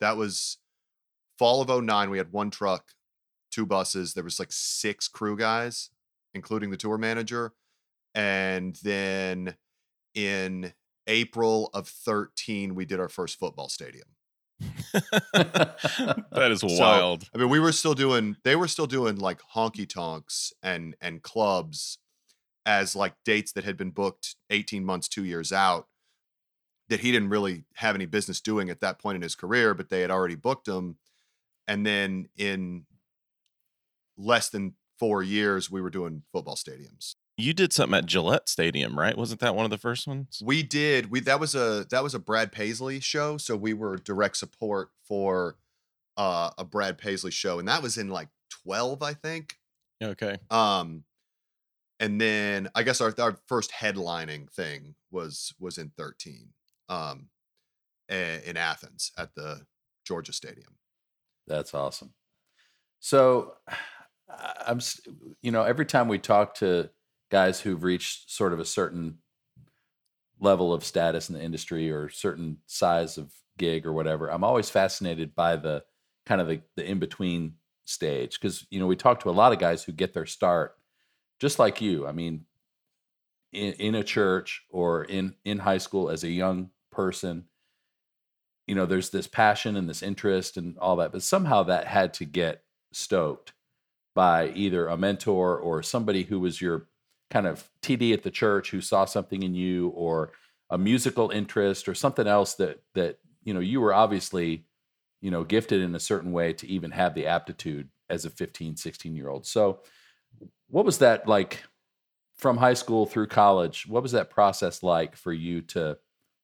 that was fall of 09 we had one truck two buses there was like six crew guys including the tour manager and then in april of 13 we did our first football stadium that is So, wild. I mean, we were still doing they were still doing like honky tonks and and clubs as like dates that had been booked 18 months, two years out that he didn't really have any business doing at that point in his career, but they had already booked him. And then in less than four years, we were doing football stadiums. You did something at Gillette Stadium, right? Wasn't that one of the first ones? We did. We that was a that was a Brad Paisley show. So we were direct support for uh, a Brad Paisley show, and that was in like 12, I think. Okay. Um, and then I guess our our first headlining thing was was in 13 um in Athens at the Georgia Stadium. That's awesome. So I'm, you know, every time we talk to guys who've reached sort of a certain level of status in the industry or certain size of gig or whatever, I'm always fascinated by the kind of the, the in between stage because you know we talk to a lot of guys who get their start just like you. I mean, in, in a church or in in high school as a young person you know there's this passion and this interest and all that but somehow that had to get stoked by either a mentor or somebody who was your kind of td at the church who saw something in you or a musical interest or something else that that you know you were obviously you know gifted in a certain way to even have the aptitude as a 15 16 year old so what was that like from high school through college what was that process like for you to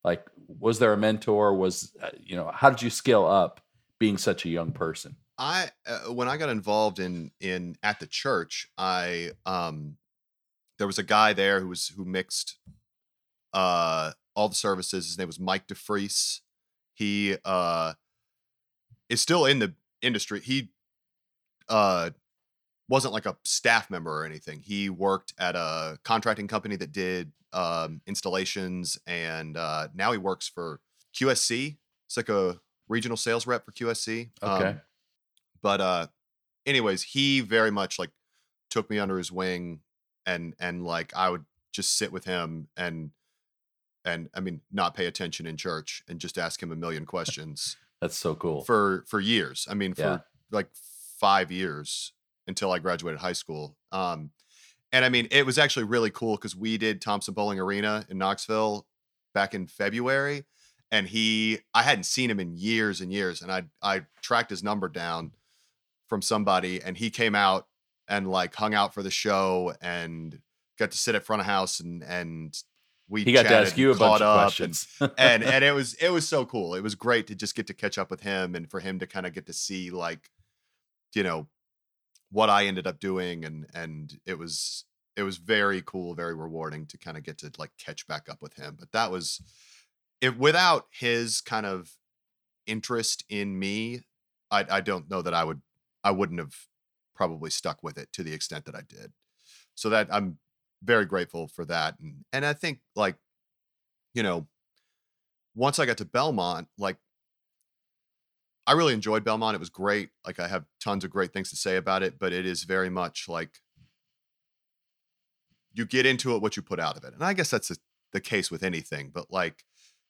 like was there a mentor was uh, you know how did you scale up being such a young person I uh, when I got involved in in at the church, I um there was a guy there who was who mixed uh all the services. His name was Mike DeFreese. He uh is still in the industry. He uh wasn't like a staff member or anything. He worked at a contracting company that did um installations and uh now he works for QSC. It's like a regional sales rep for QSC. Okay. Um, but uh anyways he very much like took me under his wing and and like i would just sit with him and and i mean not pay attention in church and just ask him a million questions that's so cool for for years i mean for Yeah. like five years until i graduated high school um and i mean it was actually really cool because we did thompson Boling arena in knoxville back in february and he i hadn't seen him in years and years and i i tracked his number down from somebody and he came out and like hung out for the show and got to sit at front of house and and we he got to ask you a bunch of up and- questions and and it was it was so cool. It was great to just get to catch up with him and for him to kind of get to see like, you know, what I ended up doing and and it was it was very cool, very rewarding to kind of get to like catch back up with him. But that was it without his kind of interest in me, I I don't know that I would I wouldn't have probably stuck with it to the extent that I did. So that I'm very grateful for that and and I think like you know once I got to Belmont, like I really enjoyed Belmont. It was great. Like I have tons of great things to say about it, but it is very much like you get into it what you put out of it. And I guess that's the the case with anything, but like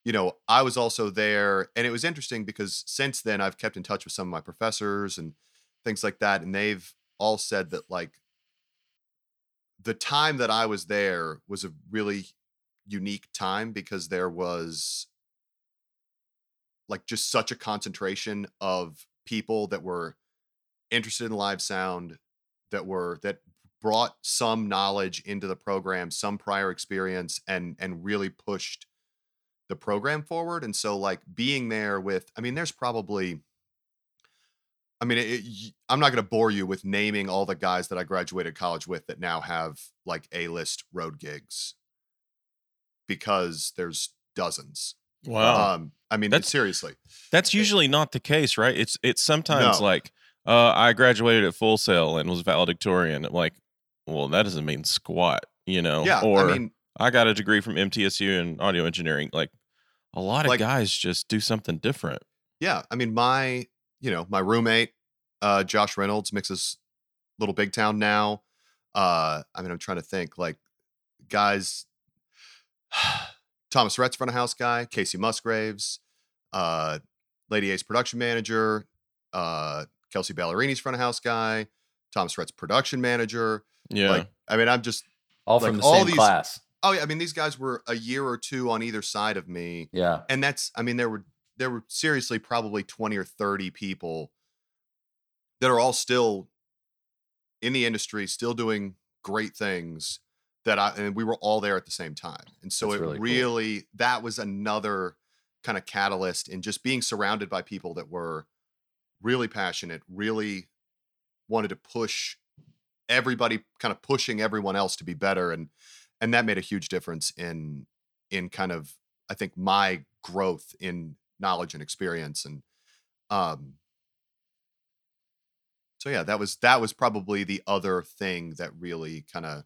you know, I was also there and it was interesting because since then I've kept in touch with some of my professors and things like that and they've all said that like the time that I was there was a really unique time because there was like just such a concentration of people that were interested in live sound that were that brought some knowledge into the program some prior experience and and really pushed the program forward and so like being there with i mean there's probably I mean, it, y- I'm not going to bore you with naming all the guys that I graduated college with that now have like A-list road gigs because there's dozens. Wow. Um, I mean, That's- seriously. That's usually not the case, right? It's it's sometimes No. like uh, I graduated at Full Sail and was valedictorian. Like, well, that doesn't mean squat, you know. Yeah, Or I mean, I got a degree from MTSU in audio engineering. Like, a lot of Like- guys just do something different. yeah, I mean, my you know my roommate, uh, Josh Reynolds mixes Little Big Town now. Uh, I mean, I'm trying to think like guys. Thomas Rhett's front of house guy, Kacey Musgraves, uh, Lady A's production manager, uh, Kelsea Ballerini's front of house guy, Thomas Rhett's production manager. Yeah. Like, I mean, I'm just all like, from the all same these- class oh yeah, I mean, these guys were a year or two on either side of me yeah and that's i mean there were there were seriously probably 20 or 30 people that are all still in the industry still doing great things that i and we were all there at the same time. And so That's it really really, cool. that was another kind of catalyst in just being surrounded by people that were really passionate really wanted to push everybody kind of pushing everyone else to be better. And and that made a huge difference in in kind of I think my growth in knowledge and experience. And um so yeah that was that was probably the other thing that really kind of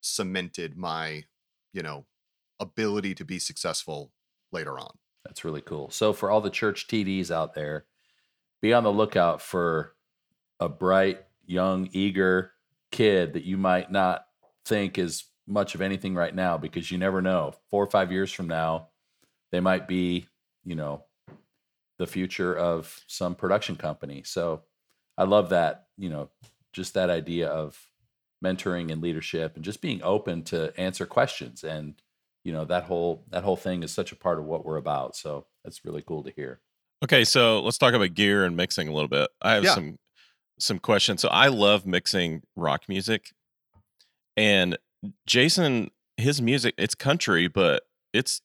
cemented my you know ability to be successful later on That's really cool. So for all the church TDs out there, be on the lookout for a bright, young, eager kid that you might not think is much of anything right now because you never know. Four or five years from now, they might be, you know, the future of some production company. So I love that, you know, just that idea of mentoring and leadership and just being open to answer questions and you know that whole that whole thing is such a part of what we're about so that's really cool to hear Okay, so let's talk about gear and mixing a little bit. I have Yeah. some some questions. So I love mixing rock music, and Jason, his music, it's country, but it's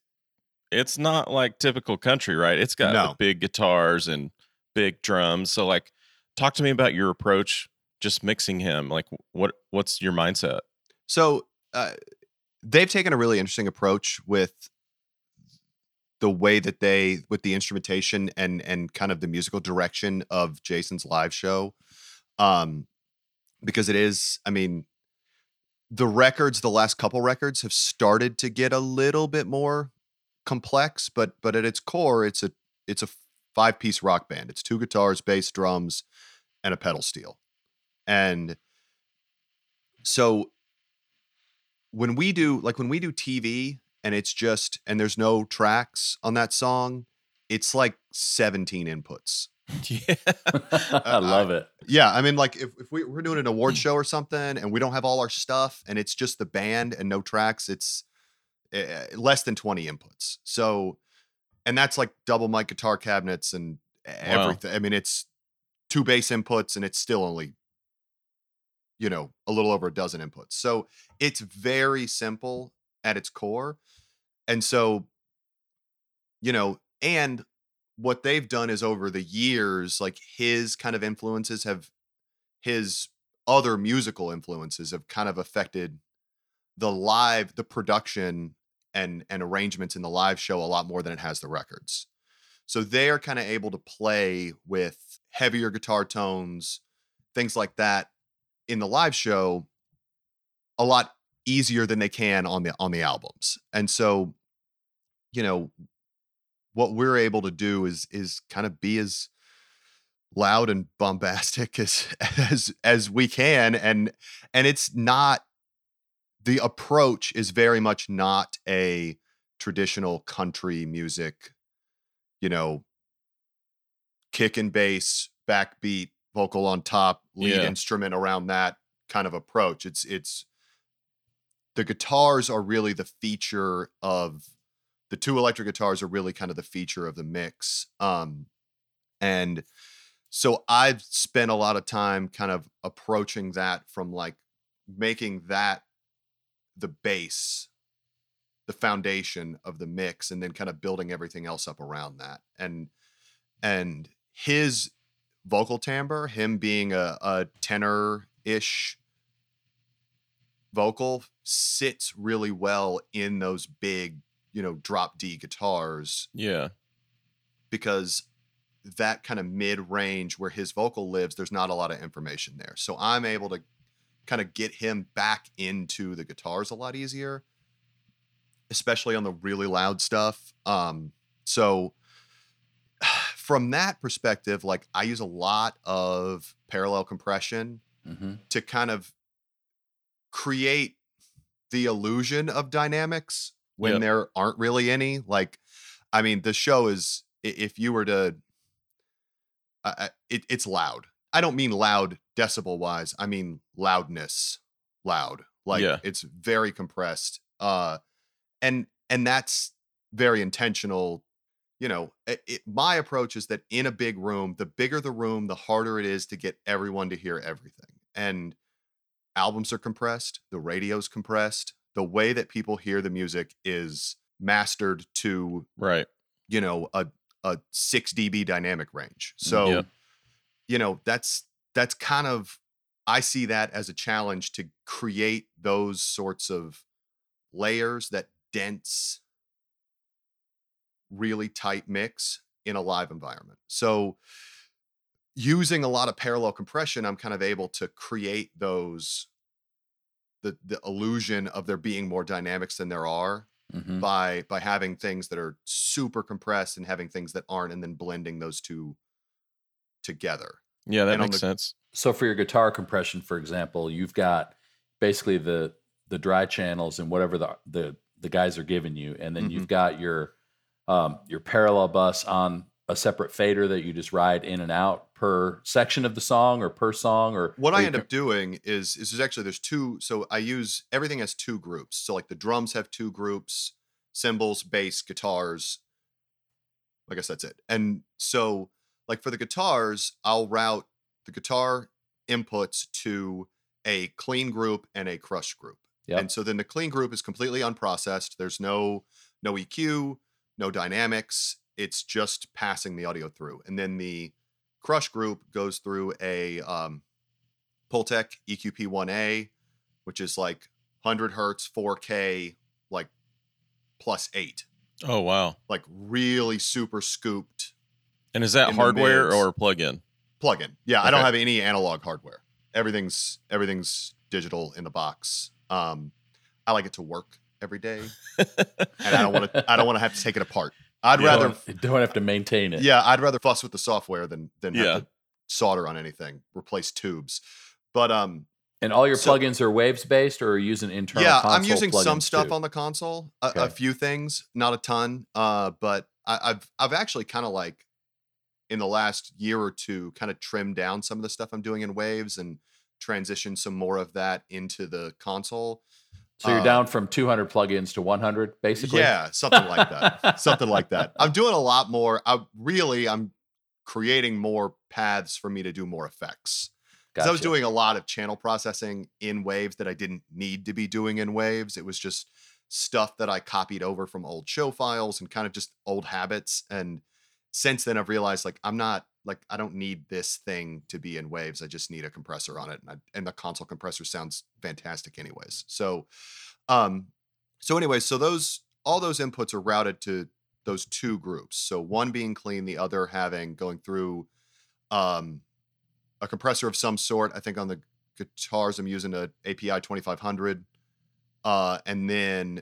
it's not like typical country, right? It's got No. the big guitars and big drums. So like, talk to me about your approach, just mixing him. Like, what what's your mindset? So uh, they've taken a really interesting approach with the way that they with the instrumentation and and kind of the musical direction of Jason's live show. Um because it is, I mean, the records, the last couple records have started to get a little bit more complex, but but at its core, it's a it's a five piece rock band. It's two guitars, bass, drums, and a pedal steel. And so when we do like when we do TV and it's just and there's no tracks on that song, it's like 17 inputs. yeah, uh, i love it Yeah, I mean, like if, if we, we're doing an award mm. show or something and we don't have all our stuff and it's just the band and no tracks, it's uh, less than 20 inputs. So, and that's like double mic guitar cabinets and Wow. everything. I mean, it's two bass inputs and it's still only, you know, a little over a dozen inputs. So it's very simple at its core. And so, you know, and what they've done is over the years, like his kind of influences have his other musical influences have kind of affected the live, the production and and arrangements in the live show a lot more than it has the records. So they are kind of able to play with heavier guitar tones, things like that in the live show a lot easier than they can on the on the albums. And so, you know, what we're able to do is is kind of be as loud and bombastic as as as we can and and it's not the approach is very much not a traditional country music you know kick and bass backbeat vocal on top lead Yeah. instrument around that kind of approach it's it's the guitars are really the feature of the two electric guitars are really kind of the feature of the mix um and so i've spent a lot of time kind of approaching that from like making that the base the foundation of the mix and then kind of building everything else up around that and and his vocal timbre him being a, a tenor ish vocal sits really well in those big you know drop d guitars. Yeah, because that kind of mid range where his vocal lives there's not a lot of information there. So i'm able to kind of get him back into the guitars a lot easier especially on the really loud stuff. Um so from that perspective like i use a lot of parallel compression hmm to kind of create the illusion of dynamics when Yep. there aren't really any. Like, I mean, the show is if you were to, I- it, it's loud. I don't mean loud decibel wise. I mean loudness, loud. Like Yeah. it's very compressed. Uh, and and that's very intentional. You know, it, it, my approach is that in a big room, the bigger the room, the harder it is to get everyone to hear everything. And albums are compressed, the radio's compressed, the way that people hear the music is mastered to, right. you know, a a 6 dB dynamic range. Mm, so, yeah. you know, that's that's kind of I see that as a challenge to create those sorts of layers, that dense, really tight mix in a live environment. So using a lot of parallel compression, I'm kind of able to create those the the illusion of there being more dynamics than there are Mhm. by by having things that are super compressed and having things that aren't and then blending those two together. Yeah, that And makes the- sense. So for your guitar compression, for example, you've got basically the the dry channels and whatever the the the guys are giving you, and then Mm-hmm. you've got your um, your parallel bus on a separate fader that you just ride in and out per section of the song or per song or What or I end can- up doing is is actually there's two so I use everything has two groups. So like the drums have two groups, cymbals, bass, guitars. I guess that's it. And so like for the guitars, I'll route the guitar inputs to a clean group and a crush group. Yep. And so then the clean group is completely unprocessed. There's no no EQ, no dynamics. It's just passing the audio through. And then the crush group goes through a um, Pultec EQP 1A, which is like 100 hertz, 4K, like plus eight, Oh wow. like really super scooped And is that hardware or plug-in? plug-in. Yeah, I don't have any analog hardware. Everything's everything's digital in the box. Um, I like it to work every day, and I don't want to. I don't want to have to take it apart. I'd you rather don't, don't have to maintain it. Yeah, I'd rather fuss with the software than than Yeah. have to solder on anything, replace tubes. But um, And all your So- plugins are waves based, or are you using internal? yeah, I'm using some stuff too? on the console, a, a few things, not a ton. Uh, but I, I've I've actually kind of like in the last year or two, kind of trimmed down some of the stuff I'm doing in waves and transitioned some more of that into the console. So you're uh, down from 200 plugins to 100, basically. Yeah, something like that. something like that. I'm doing a lot more. I really I'm creating more paths for me to do more effects. Because I was doing a lot of channel processing in waves that I didn't need to be doing in waves. It was just stuff that I copied over from old show files and kind of just old habits. And since then, I've realized like I'm not like I don't need this thing to be in waves. I just need a compressor on it, and, I, and the console compressor sounds fantastic, anyways. So, um, so anyways, so those all those inputs are routed to those two groups. So one being clean, the other having going through um a compressor of some sort. I think on the guitars I'm using a API 2500. Uh and then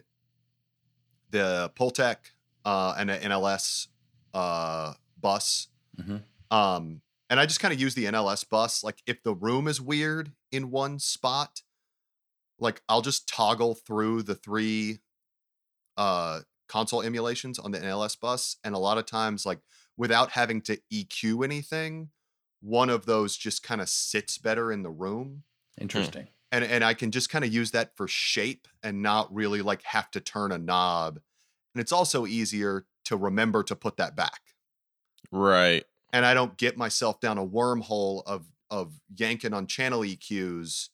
the Pultec uh and an NLS uh bus. Mhm. Um and I just kind of use the NLS bus like if the room is weird in one spot, like I'll just toggle through the three uh console emulations on the NLS bus and a lot of times like without having to EQ anything one of those just kind of sits better in the room Interesting. and and I can just kind of use that for shape and not really like have to turn a knob and it's also easier to remember to put that back Right. And I don't get myself down a wormhole of of yanking on channel EQs.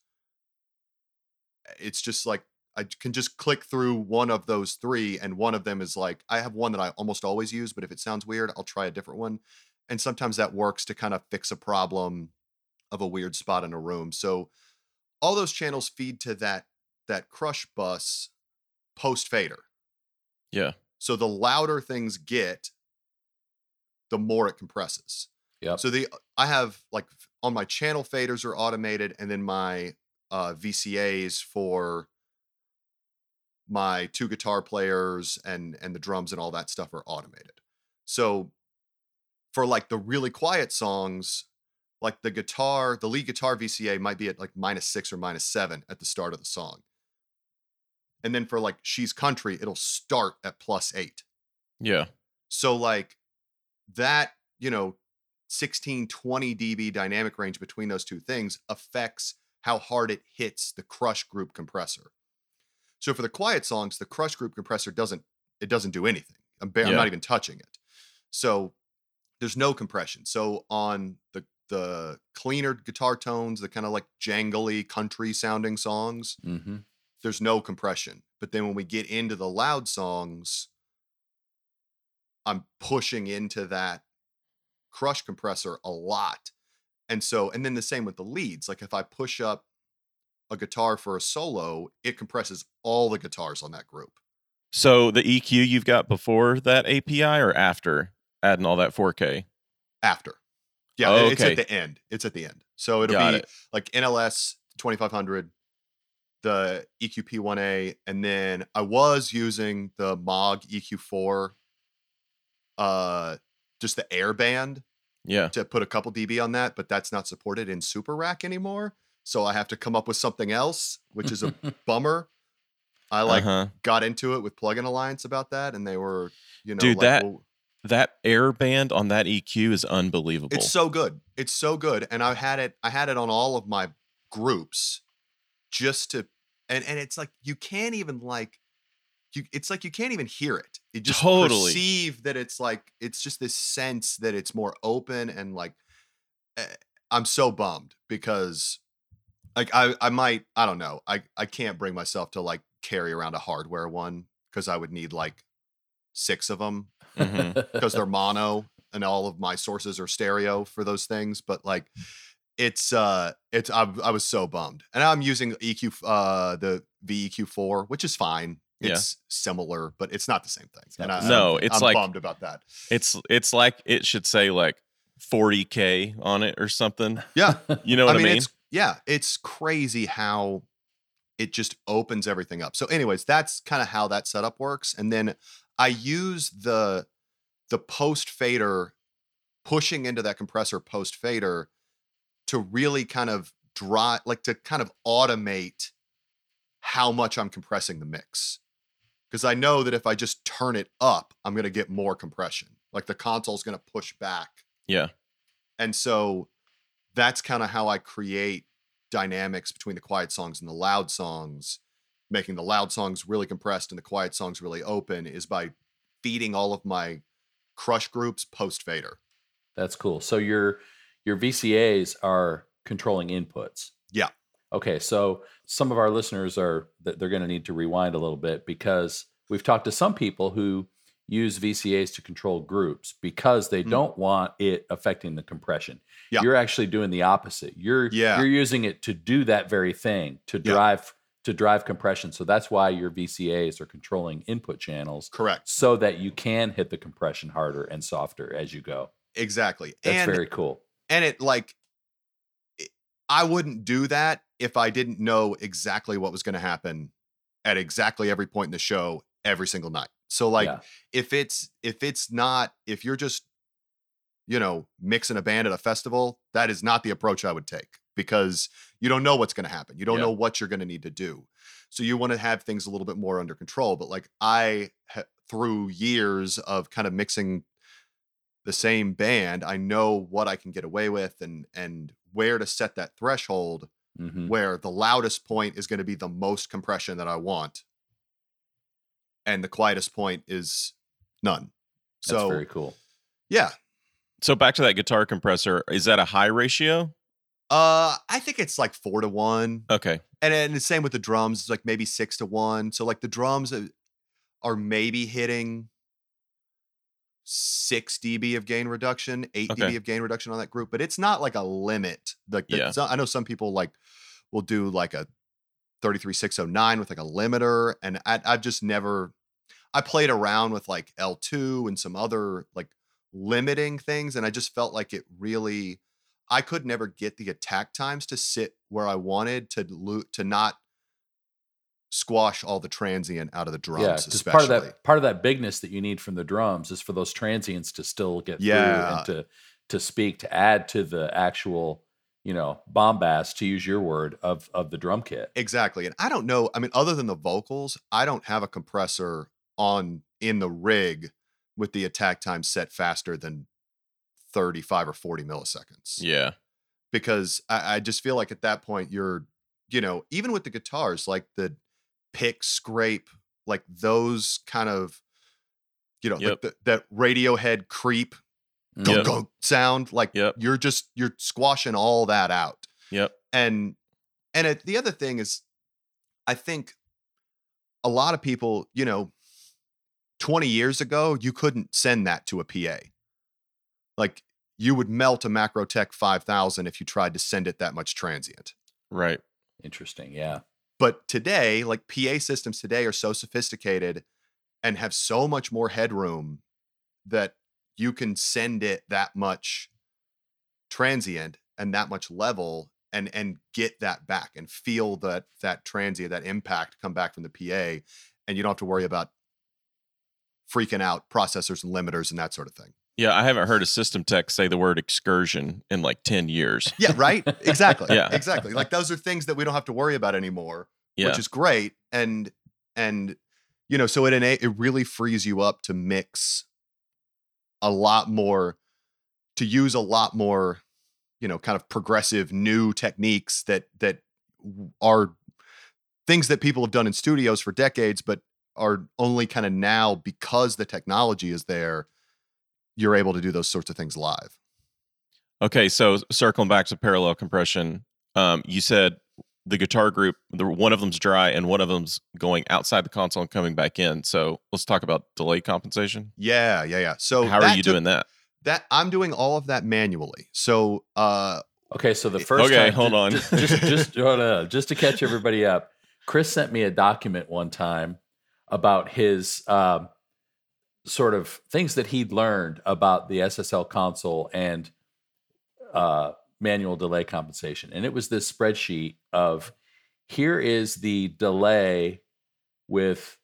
It's just like I can just click through one of those three, and one of them is like I have one that I almost always use, but if it sounds weird, I'll try a different one. And sometimes that works to kind of fix a problem of a weird spot in a room. So all those channels feed to that that crush bus post fader. Yeah. So the louder things get, the more it compresses. Yeah. So the I have like on my channel faders are automated, and then my uh, VCAs for my two guitar players and and the drums and all that stuff are automated. So for like the really quiet songs, like the guitar, the lead guitar VCA might be at like minus six or minus seven at the start of the song. And then for like She's Country, it'll start at plus eight. Yeah. So like that, you know, 16, 20 dB dynamic range between those two things affects how hard it hits the crush group compressor. So for the quiet songs, the crush group compressor doesn't it doesn't do anything. I'm, ba- I'm not even touching it. So there's no compression. So on the the cleaner guitar tones, the kind of like jangly country sounding songs, Mm-hmm. there's no compression. But then when we get into the loud songs, I'm pushing into that crush compressor a lot. and so and then the same with the leads. Like if I push up a guitar for a solo, it compresses all the guitars on that group. So the EQ you've got before that API or after adding all that 4K? After. Yeah, Oh, it's at the end. It's at the end. So it'll Got be it. like NLS 2500, the E EQP1A, and then I was using the Maag EQ4, uh, just the air band Yeah. to put a couple dB on that, but that's not supported in Super Rack anymore. So I have to come up with something else, which is a bummer. I like uh-huh. got into it with Plugin Alliance about that, and they were, you know, Dude, like, that- well, That air band on that EQ is unbelievable. It's so good. It's so good. And I had it, I had it on all of my groups just to and and it's like you can't even like you it's like you can't even hear it. You just Totally. perceive that it's like it's just this sense that it's more open and like eh, I'm so bummed because like I I might I don't know. I I can't bring myself to like carry around a hardware one because I would need like six of them because they're mono and all of my sources are stereo for those things but like it's uh it's I, I was so bummed and i'm using eq uh the veq4 which is fine Yeah. it's similar but it's not the same thing and I, No, I'm, it's I'm like- bummed about that It's it's like it should say like 40k on it or something. yeah You know what I I mean? mean, it's yeah, it's crazy how it just opens everything up. So, anyways, that's kind of how that setup works. And then I use the the post fader pushing into that compressor post fader to really kind of draw like to kind of automate how much I'm compressing the mix. Because I know that if I just turn it up, I'm gonna get more compression. Like the console's gonna push back yeah. and so that's kind of how I create dynamics between the quiet songs and the loud songs, making the loud songs really compressed and the quiet songs really open is by feeding all of my crush groups post fader. That's cool. So your your VCAs are controlling inputs. Yeah. Okay, so some of our listeners are th- they're going to need to rewind a little bit because we've talked to some people who use VCAs to control groups because they Mm. don't want it affecting the compression. Yeah. You're actually doing the opposite. You're Yeah. you're using it to do that very thing, to Yeah. drive to drive compression. So that's why your VCAs are controlling input channels Correct. so that you can hit the compression harder and softer as you go. Exactly. That's and very cool. and it like I wouldn't do that if I didn't know exactly what was going to happen at exactly every point in the show every single night. So like Yeah. if it's if it's not if you're just you know mixing a band at a festival that is not the approach i would take because you don't know what's going to happen you don't Yeah. know what you're going to need to do so you want to have things a little bit more under control but like i through years of kind of mixing the same band i know what i can get away with and and where to set that threshold Mhm. where the loudest point is going to be the most compression that i want and the quietest point is none That's so very cool. yeah So back to that guitar compressor, is that a high ratio? Uh, I think it's like four to one, Okay. and then the same with the drums. It's like maybe six to one. So like the drums are- are maybe hitting six dB of gain reduction, eight Okay. dB of gain reduction on that group, but it's not like a limit. Like the, Yeah. I know some people like will do like a thirty three six oh nine with like a limiter, and I, I've just never. I played around with like L two and some other like limiting things, and I just felt like it really. I could never get the attack times to sit where I wanted to lo- to not squash all the transient out of the drums. yeah, because part of that part of that bigness that you need from the drums is for those transients to still get Yeah. through and to to speak to add to the actual you know bombast to use your word of of the drum kit. Exactly. And I don't know. I mean, other than the vocals, I don't have a compressor on in the rig with the attack time set faster than 35 or 40 milliseconds. Yeah. Because I, I just feel like at that point you're, you know, even with the guitars, like the pick, scrape, like those kind of, you know, like Yep. the, that Radiohead creep gunk, Yep. gunk sound, like Yep. you're just you're squashing all that out Yep. and and it, the other thing is i think a lot of people you know 20 years ago you couldn't send that to a pa like you would melt a Macrotech 5000 if you tried to send it that much transient. Right. Interesting. Yeah. But today, like PA systems today are so sophisticated and have so much more headroom that you can send it that much transient and that much level and and get that back and feel that that transient that impact come back from the PA and you don't have to worry about freaking out processors and limiters and that sort of thing. Yeah, I haven't heard a system tech say the word excursion in like 10 years. Yeah, right? Exactly. Yeah. Exactly. Like those are things that we don't have to worry about anymore, Yeah. which is great and and you know, so it ena- it really frees you up to mix a lot more to use a lot more you know, kind of progressive new techniques that that are things that people have done in studios for decades but are only kind of now because the technology is there you're able to do those sorts of things live. Okay, so circling back to parallel compression, um, you said the guitar group, the one of them's dry and one of them's going outside the console and coming back in. So let's talk about delay compensation. Yeah, yeah, yeah. So How are you took- doing that? That I'm doing all of that manually. So uh Okay, so the first Okay, time, hold on. just just just, hold on, just to catch everybody up. Chris sent me a document one time about his um, sort of things that he'd learned about the SSL console and uh, manual delay compensation, and it was this spreadsheet of here is the delay with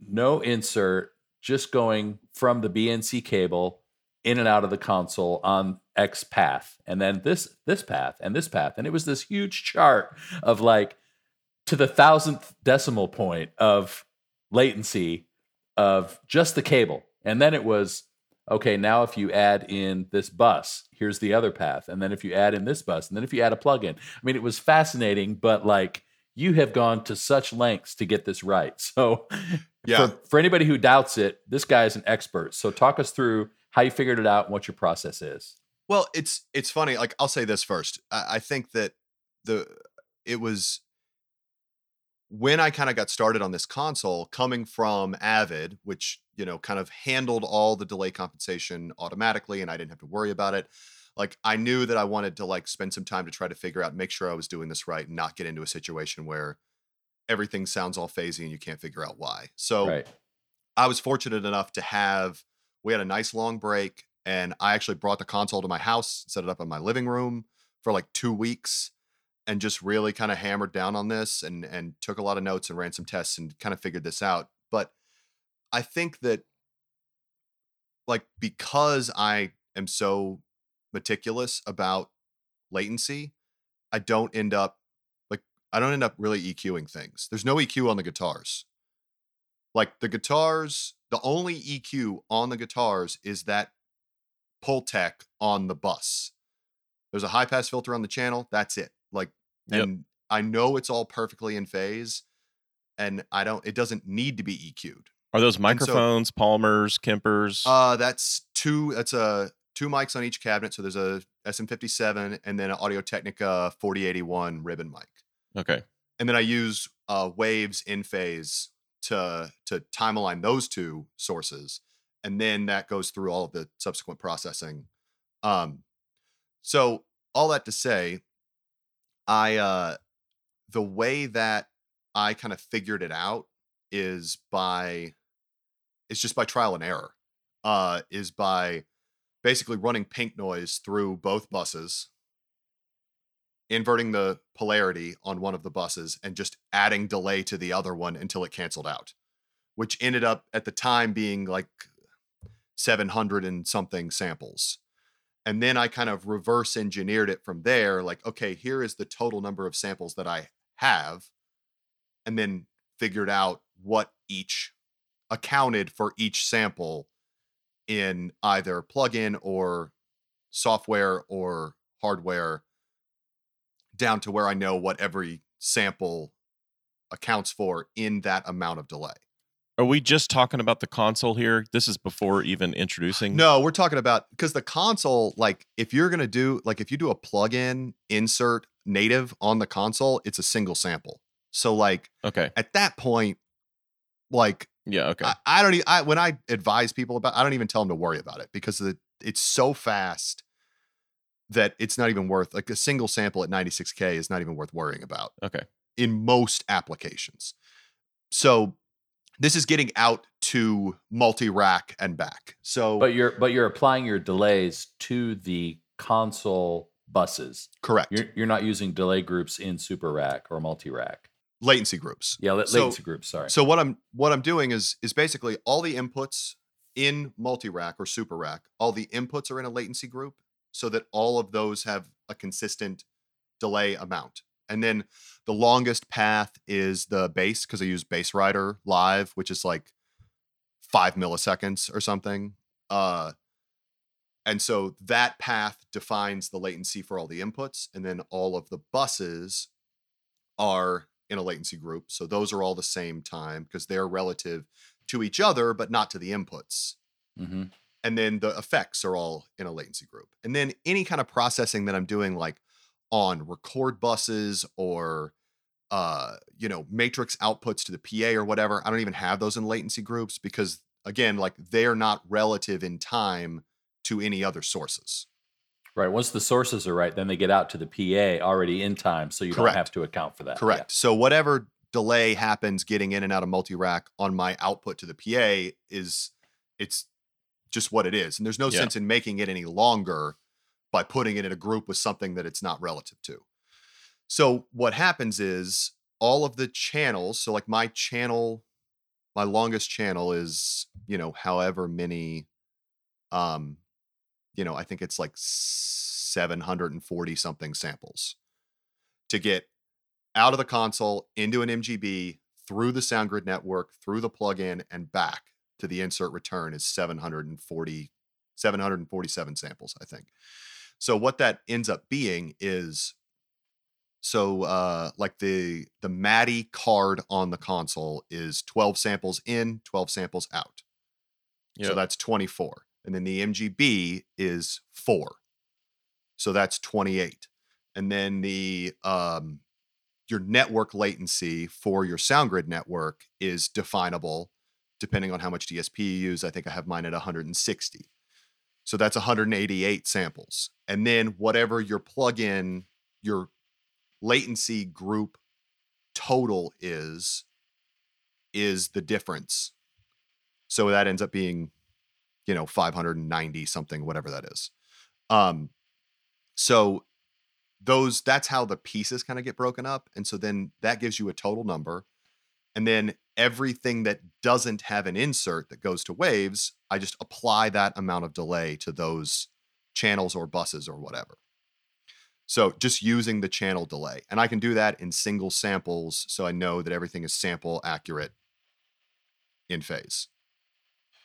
no insert, just going from the BNC cable in and out of the console on X path, and then this this path and this path, and it was this huge chart of like to the thousandth decimal point of latency of just the cable, and then it was okay. Now if you add in this bus, here's the other path, and then if you add in this bus, and then if you add a plug-in, I mean, it was fascinating, but like you have gone to such lengths to get this right. So Yeah. for, for anybody who doubts it, this guy is an expert. So talk us through how you figured it out and what your process is. well, it's it's funny. Like I'll say this first. I, I think that the it was when I kind of got started on this console, coming from Avid, which you know kind of handled all the delay compensation automatically, and I didn't have to worry about it. Like I knew that I wanted to like spend some time to try to figure out, make sure I was doing this right, and not get into a situation where everything sounds all phasey and you can't figure out why. So Right. I was fortunate enough to have we had a nice long break and I actually brought the console to my house, set it up in my living room for like 2 weeks and just really kind of hammered down on this and and took a lot of notes and ran some tests and kind of figured this out. But I think that like because I am so meticulous about latency, I don't end up like I don't end up really EQing things. There's no EQ on the guitars. Like the guitars, the only EQ on the guitars is that Pultec on the bus. There's a high pass filter on the channel. That's it. Like, Yep. and I know it's all perfectly in phase, and I don't. It doesn't need to be EQ'd. Are those so- microphones, Palmers, Kempers? Uh, that's two. That's a two mics on each cabinet. So there's a SM57 and then an Audio Technica 4081 ribbon mic. okay. and then I use uh, Waves InPhase to to time align those two sources, and then that goes through all of the subsequent processing. Um, so all that to say, I uh, the way that I kind of figured it out is by it's just by trial and error. Uh, is by basically running pink noise through both buses inverting the polarity on one of the buses and just adding delay to the other one until it canceled out, which ended up at the time being like 700 and something samples. And then I kind of reverse engineered it from there like, okay, here is the total number of samples that I have. And then figured out what each accounted for each sample in either plugin or software or hardware down to where I know what every sample accounts for in that amount of delay. Are we just talking about the console here? This is before even introducing. No, we're talking about because the console, like if you're gonna do like if you do a plug-in insert native on the console, it's a single sample. So like Okay. at that point, like Yeah. Okay. I, I don't even I, when I advise people about I don't even tell them to worry about it because the, it's so fast that it's not even worth like a single sample at 96k is not even worth worrying about Okay. in most applications. So this is getting out to multi-rack and back. So But you're but you're applying your delays to the console buses. correct. You're you're not using delay groups in super rack or multi rack. latency groups. Yeah, la- So- latency groups. Sorry. So what I'm what I'm doing is is basically all the inputs in multi-rack or super rack, all the inputs are in a latency group so that all of those have a consistent delay amount. And then the longest path is the bass because I use Bass Rider live, which is like five milliseconds or something. Uh, and so that path defines the latency for all the inputs, and then all of the buses are in a latency group. So those are all the same time because they're relative to each other, but not to the inputs. hmm And then the effects are all in a latency group. And then any kind of processing that I'm doing, like on record buses or uh, you know, matrix outputs to the PA or whatever, I don't even have those in latency groups because again, like they're not relative in time to any other sources. Right. Once the sources are right, then they get out to the PA already in time, so you Correct. don't have to account for that. Yeah. Correct. So whatever delay happens getting in and out of multi-rack on my output to the PA is it's just what it is. And there's no Yeah. sense in making it any longer by putting it in a group with something that it's not relative to. So what happens is all of the channels, so like my channel my longest channel is, you know, however many um you know, I think it's like 740 something samples to get out of the console into an MGB through the SoundGrid network, through the plugin, and back to the insert return is 740, 747 samples, I think. So what that ends up being is so uh like the the MADI card on the console is 12 samples in, 12 samples out. So that's 24. And then the MGB is 4. So that's 28. And then the um your network latency for your SoundGrid network is definable depending on how much DSP you use. I think I have mine at 160. So that's 188 samples. And then whatever your plugin, your latency group total is, is the difference. So that ends up being, you know, 590 something, whatever that is. Um, so those that's how the pieces kind of get broken up and so then that gives you a total number and then everything that doesn't have an insert that goes to waves i just apply that amount of delay to those channels or buses or whatever so just using the channel delay and i can do that in single samples so i know that everything is sample accurate in phase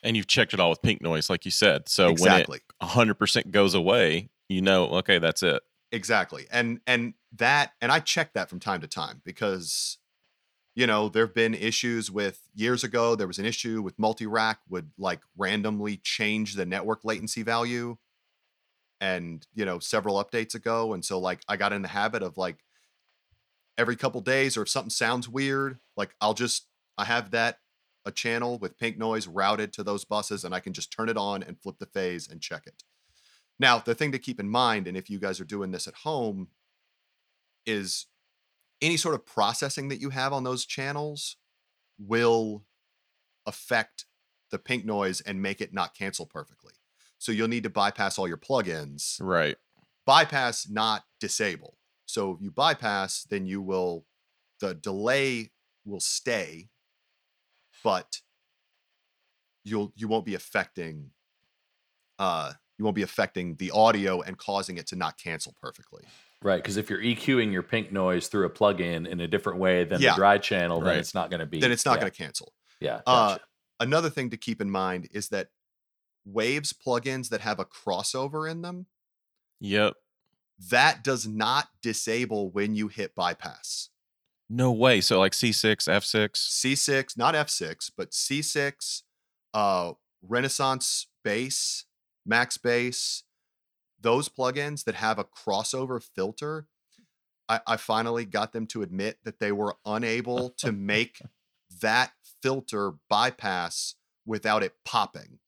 and you've checked it all with pink noise, like you said. So exactly when it 100% goes away, you know, okay, that's it. exactly and and that and i check that from time to time because you know there have been issues with years ago there was an issue with multi-rack would like randomly change the network latency value and you know several updates ago. And so like i got in the habit of like every couple days or if something sounds weird like i'll just i have that a channel with pink noise routed to those buses and i can just turn it on and flip the phase and check it. Now, the thing to keep in mind, and if you guys are doing this at home, is any sort of processing that you have on those channels will affect the pink noise and make it not cancel perfectly. So you'll need to bypass all your plugins. Right. Bypass, not disable. So if you bypass, then you will, the delay will stay, but you'll, you won't be affecting, uh, you won't be affecting the audio and causing it to not cancel perfectly. Right. Because if you're EQing your pink noise through a plugin in a different way than Yeah. the dry channel, then Right. it's not going to be. Then it's not yeah, going to cancel. Yeah. Uh. Another thing to keep in mind is that Waves plugins that have a crossover in them, Yep. that does not disable when you hit bypass. No way. So like C6, F6. C6, not F6, but C6, uh, Renaissance Bass, MaxxBass, those plugins that have a crossover filter, I, I finally got them to admit that they were unable to make that filter bypass without it popping.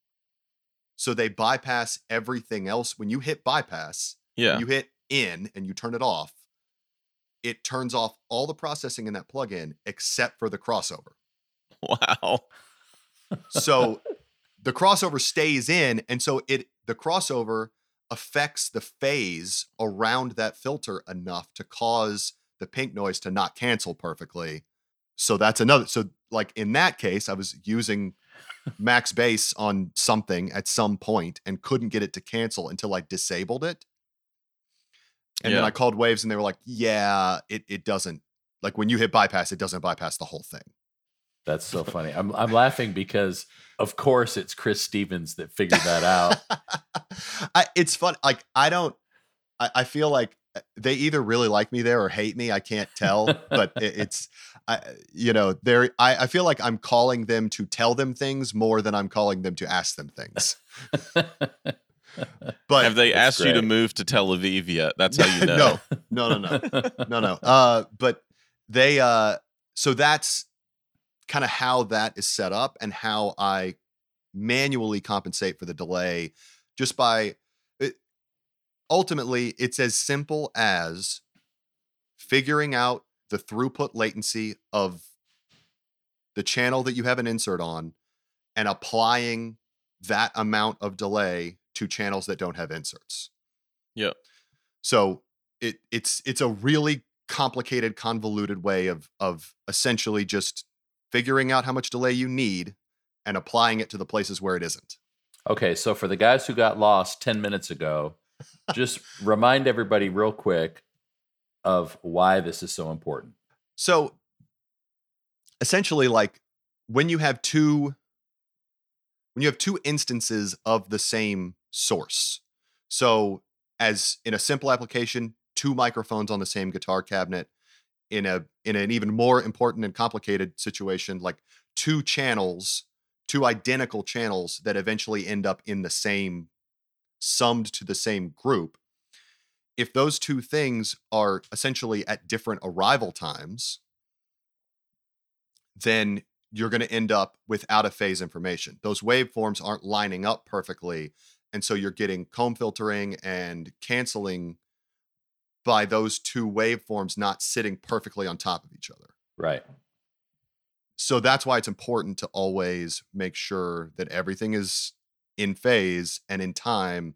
So they bypass everything else. When you hit bypass, Yeah. you hit in and you turn it off, it turns off all the processing in that plugin except for the crossover. Wow. So the crossover stays in, and so it the crossover affects the phase around that filter enough to cause the pink noise to not cancel perfectly. So that's another. So like in that case, I was using MaxxBass on something at some point and couldn't get it to cancel until I disabled it. And then I called Waves and they were like, "Yeah, it it doesn't like when you hit bypass, it doesn't bypass the whole thing." That's so funny. I'm I'm laughing because of course it's Chris Stephens that figured that out. I, it's fun. Like I don't. I, I feel like uh, they either really like me there or hate me. I can't tell. but it, it's, I you know, they're. I, I feel like I'm calling them to tell them things more than I'm calling them to ask them things. But Have they That's asked you to move to Tel Aviv yet? That's how you know. no, no, no, no. no no uh but they uh so that's kind of how that is set up and how i manually compensate for the delay just by it, ultimately it's as simple as figuring out the throughput latency of the channel that you have an insert on and applying that amount of delay to channels that don't have inserts Yeah. so it it's it's a really complicated, convoluted way of of essentially just figuring out how much delay you need and applying it to the places where it isn't. okay, so for the guys who got lost 10 minutes ago, just remind everybody real quick of why this is so important. So essentially like when you have two when you have two instances of the same source. So as in a simple application, two microphones on the same guitar cabinet in a in an even more important and complicated situation like two channels, two identical channels that eventually end up in the same summed to the same group. If those two things are essentially at different arrival times, then you're going to end up with out of phase information. Those waveforms aren't lining up perfectly. And so you're getting comb filtering and canceling by those two waveforms not sitting perfectly on top of each other. Right. So that's why it's important to always make sure that everything is in phase and in time.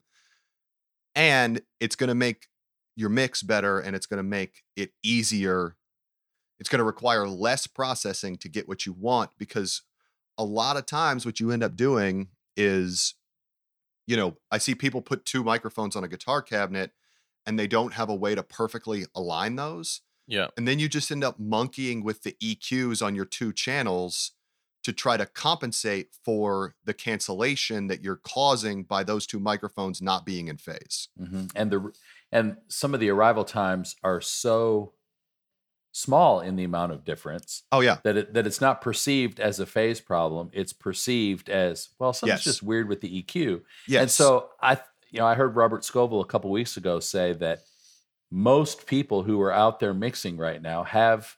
And it's going to make your mix better and it's going to make it easier. It's going to require less processing to get what you want because a lot of times what you end up doing is, you know, I see people put two microphones on a guitar cabinet and they don't have a way to perfectly align those Yeah. and then you just end up monkeying with the EQs on your two channels to try to compensate for the cancellation that you're causing by those two microphones not being in phase. hmm And the and some of the arrival times are so small in the amount of difference Oh yeah. that it that it's not perceived as a phase problem. It's perceived as well. Something's Yes. just weird with the EQ. Yes. And so I, you know, I heard Robert Scovill a couple weeks ago say that most people who are out there mixing right now have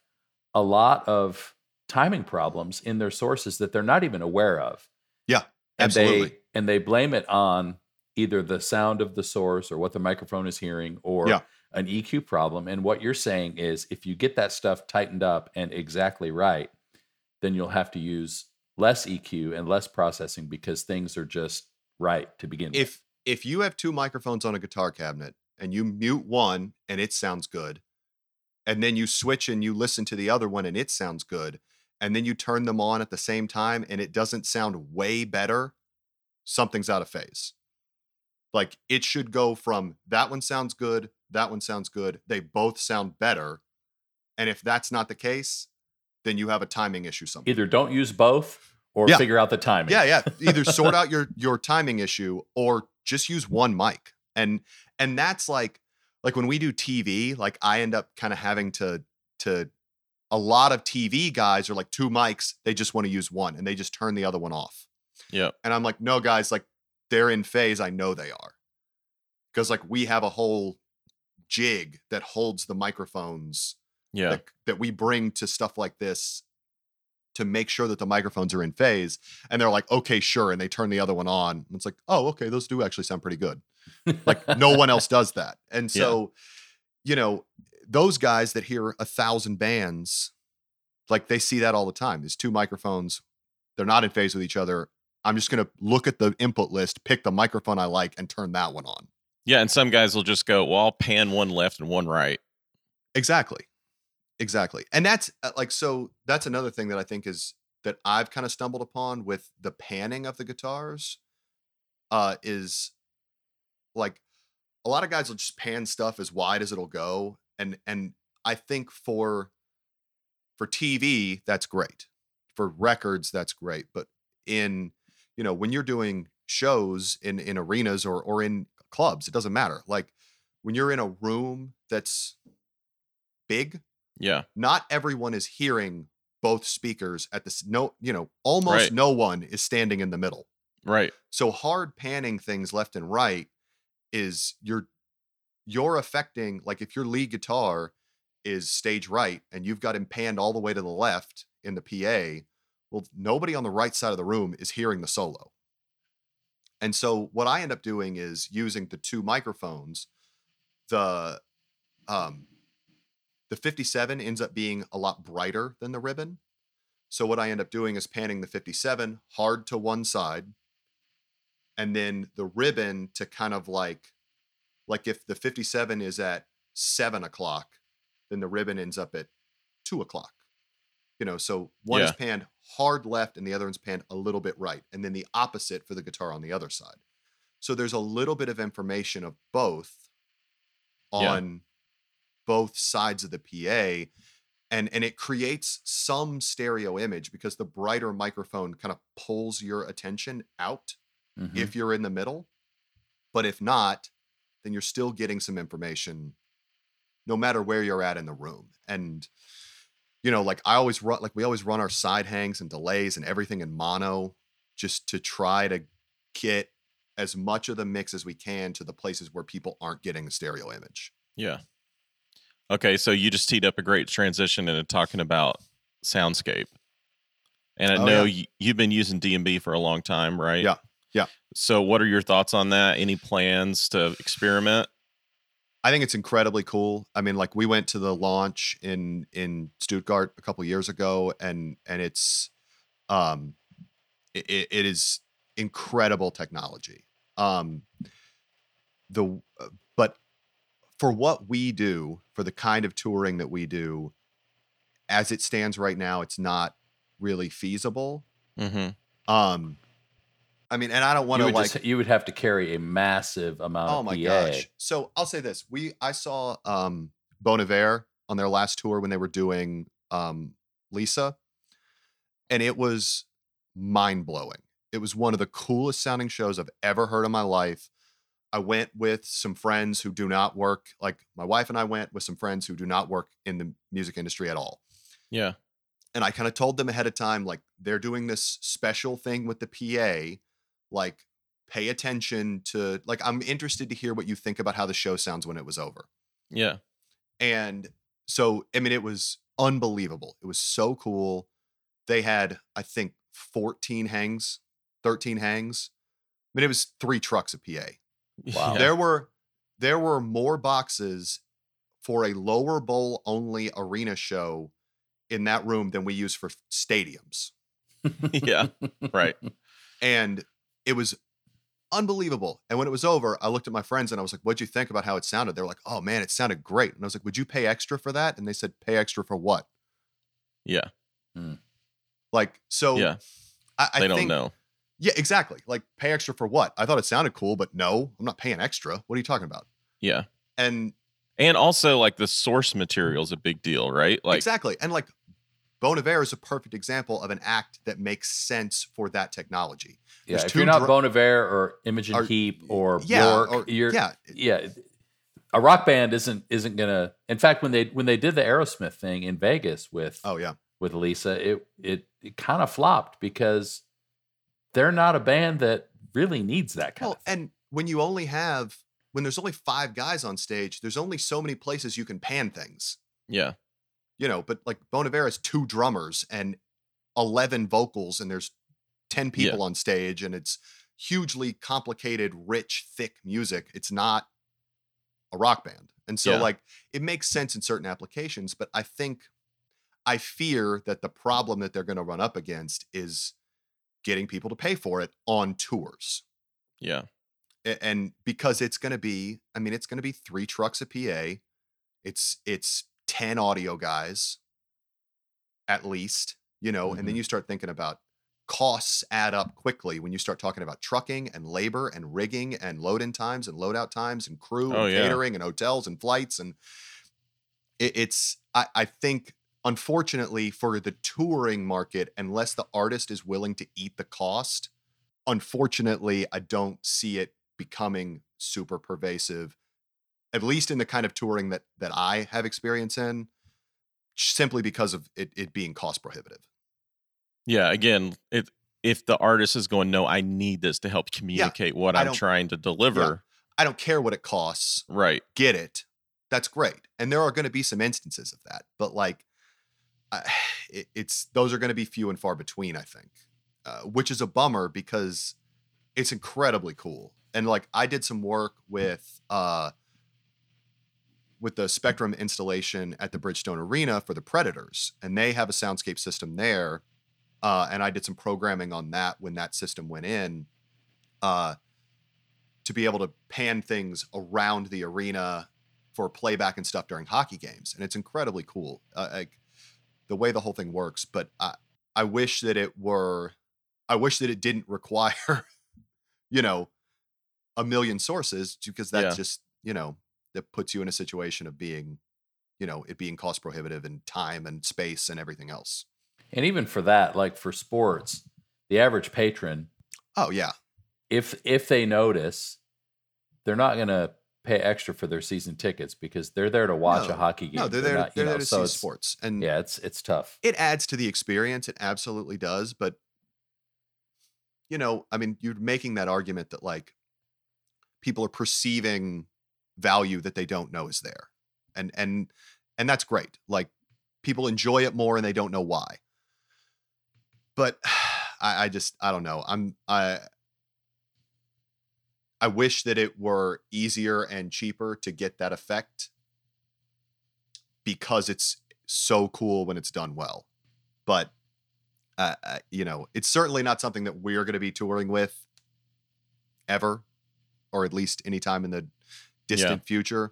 a lot of timing problems in their sources that they're not even aware of. Yeah, and absolutely. they and they blame it on either the sound of the source or what the microphone is hearing or Yeah. an EQ problem. And what you're saying is if you get that stuff tightened up and exactly right, then you'll have to use less EQ and less processing because things are just right to begin with. If you have two microphones on a guitar cabinet and you mute one and it sounds good, and then you switch and you listen to the other one and it sounds good, and then you turn them on at the same time and it doesn't sound way better, something's out of phase. Like it should go from that one sounds good, that one sounds good, they both sound better. And if that's not the case, then you have a timing issue somewhere. Either don't use both or Yeah. figure out the timing. Yeah, yeah. Either sort out your your timing issue or just use one mic. And and that's like like when we do TV, like I end up kind of having to to a lot of TV guys are like two mics, they just want to use one and they just turn the other one off. Yeah. And I'm like, "No, guys, like they're in phase, I know they are." Cuz like we have a whole jig that holds the microphones Yeah. that, that we bring to stuff like this to make sure that the microphones are in phase. And they're like, okay, sure. And they turn the other one on. And it's like, oh, okay, those do actually sound pretty good. Like no one else does that. And Yeah. so, you know, those guys that hear a thousand bands, like they see that all the time. There's two microphones, they're not in phase with each other. I'm just going to look at the input list, pick the microphone I like, and turn that one on. Yeah, and some guys will just go, "Well, I'll pan one left and one right." Exactly. Exactly. And that's uh, like so that's another thing that I think is that I've kind of stumbled upon with the panning of the guitars uh is like a lot of guys will just pan stuff as wide as it'll go and and I think for for TV that's great. For records that's great, but in you know when you're doing shows in in arenas or or in clubs it doesn't matter. Like when you're in a room that's big Yeah, not everyone is hearing both speakers at this no you know almost Right. no one is standing in the middle right. so hard panning things left and right is you're you're affecting like if your lead guitar is stage right and you've got him panned all the way to the left in the PA well nobody on the right side of the room is hearing the solo and so what I end up doing is using the two microphones the um the 57 ends up being a lot brighter than the ribbon. So what I end up doing is panning the 57 hard to one side and then the ribbon to kind of like like if the 57 is at seven o'clock then the ribbon ends up at two o'clock. You know so one is panned hard left and the other one's panned a little bit right and then the opposite for the guitar on the other side. So there's a little bit of information of both Yeah. on both sides of the pa and and it creates some stereo image because the brighter microphone kind of pulls your attention out Mhm. if you're in the middle. But if not, then you're still getting some information no matter where you're at in the room. And you know, like I always run like we always run our side hangs and delays and everything in mono just to try to get as much of the mix as we can to the places where people aren't getting a stereo image. Yeah. Okay, so you just teed up a great transition into talking about soundscape. And I Oh, know yeah. y- you've been using d&b for a long time, right? Yeah, yeah. So what are your thoughts on that? Any plans to experiment? I think it's incredibly cool. I mean, like we went to the launch in in Stuttgart a couple years ago, and and it's um, it, it- is incredible technology. Um, the uh, for what we do, for the kind of touring that we do, as it stands right now, it's not really feasible. Mm-hmm. Um, I mean, and I don't want to like just, you would have to carry a massive amount Oh my PA. gosh. So I'll say this. We I saw um Bon Iver on their last tour when they were doing um L-ISA. And it was mind-blowing. It was one of the coolest sounding shows I've ever heard in my life. I went with some friends who do not work, like my wife and I went with some friends who do not work in the music industry at all. Yeah. And I kind of told them ahead of time, like, they're doing this special thing with the PA. Like, pay attention to, like, I'm interested to hear what you think about how the show sounds when it was over. Yeah. And so, I mean, it was unbelievable. It was so cool. They had, I think, 14 hangs, 13 hangs. I mean, it was three trucks of PA. Wow. Yeah. There were there were more boxes for a lower bowl only arena show in that room than we use for stadiums. yeah. Right. And it was unbelievable. And when it was over, I looked at my friends and I was like, What'd you think about how it sounded? They were like, Oh man, it sounded great. And I was like, Would you pay extra for that? And they said, Pay extra for what? Yeah. Hmm. Like, so Yeah. I, I They don't think, know. Yeah, exactly. Like, pay extra for what? I thought it sounded cool, but no, I'm not paying extra. What are you talking about? Yeah. And And also like the source material is a big deal, right? Like exactly. And like Bon Iver is a perfect example of an act that makes sense for that technology. Yeah, There's if you're not dr- Bon Iver or Imogen Or- Heap or yeah, Bjork, or- you're yeah. yeah. A rock band isn't isn't gonna. In fact, when they when they did the Aerosmith thing in Vegas with Oh yeah. with L-ISA, it it it kind of flopped because they're not a band that really needs that kind Well, of. Thing. and when you only have when there's only five guys on stage, there's only so many places you can pan things. yeah. You know, but like Bon Iver has two drummers and 11 vocals and there's 10 Yeah. people on stage and it's hugely complicated, rich, thick music. It's not a rock band. And so Yeah. like it makes sense in certain applications, but I think I fear that the problem that they're going to run up against is getting people to pay for it on tours. Yeah. And because it's going to be, I mean, it's going to be three trucks of PA. It's it's 10 audio guys at least, you know, and then Mm-hmm. you start thinking about costs add up quickly when you start talking about trucking and labor and rigging and load in times and load out times and crew Oh, and yeah. catering and hotels and flights and it, it's I, I think unfortunately for the touring market unless the artist is willing to eat the cost unfortunately i don't see it becoming super pervasive at least in the kind of touring that that i have experience in simply because of it, it being cost prohibitive Yeah. Again, if if the artist is going, no, I need this to help communicate what I I'm trying to deliver. i don't care what it costs Right. get it that's great and there are going to be some instances of that but like It, it's those are going to be few and far between i think uh, which is a bummer because it's incredibly cool and like i did some work with uh with the spectrum installation at the bridgestone arena for the predators and they have a soundscape system there uh, and i did some programming on that when that system went in uh, to be able to pan things around the arena for playback and stuff during hockey games, and it's incredibly cool. Uh, like the way the whole thing works, but I I wish that it were, I wish that it didn't require, you know, a million sources because that Yeah. just you know that puts you in a situation of being, you know, it being cost prohibitive and time and space and everything else. And even for that, like for sports, the average patron, Oh yeah, if if they notice, they're not going to pay extra for their season tickets because they're there to watch No, a hockey game. no, they're there. not, you they're there know, to so see sports, and Yeah, it's it's tough. it adds to the experience. It absolutely does. But you know, I mean, you're making that argument that like people are perceiving value that they don't know is there, and and and that's great. Like people enjoy it more and they don't know why. But I, I just I don't know. I'm I. I wish that it were easier and cheaper to get that effect because it's so cool when it's done well. But uh, uh, you know, it's certainly not something that we're going to be touring with ever, or at least anytime in the distant future.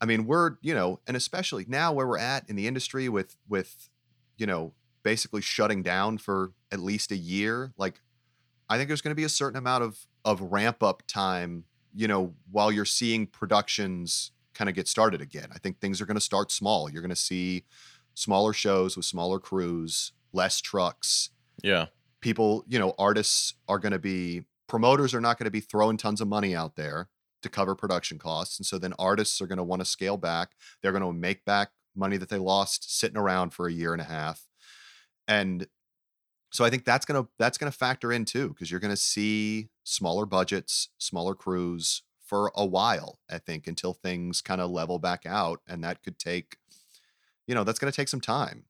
I mean, we're you know, and especially now where we're at in the industry with with you know basically shutting down for at least a year. Like, I think there's going to be a certain amount of of ramp up time. You know, while you're seeing productions kind of get started again. I think things are going to start small. You're going to see smaller shows with smaller crews, less trucks. Yeah. People, you know, artists are going to be promoters are not going to be throwing tons of money out there to cover production costs. And so then artists are going to want to scale back. They're going to make back money that they lost sitting around for a year and a half. And so I think that's going to that's going to factor in too because you're going to see smaller budgets, smaller crews for a while, I think until things kind of level back out and that could take you know, that's going to take some time.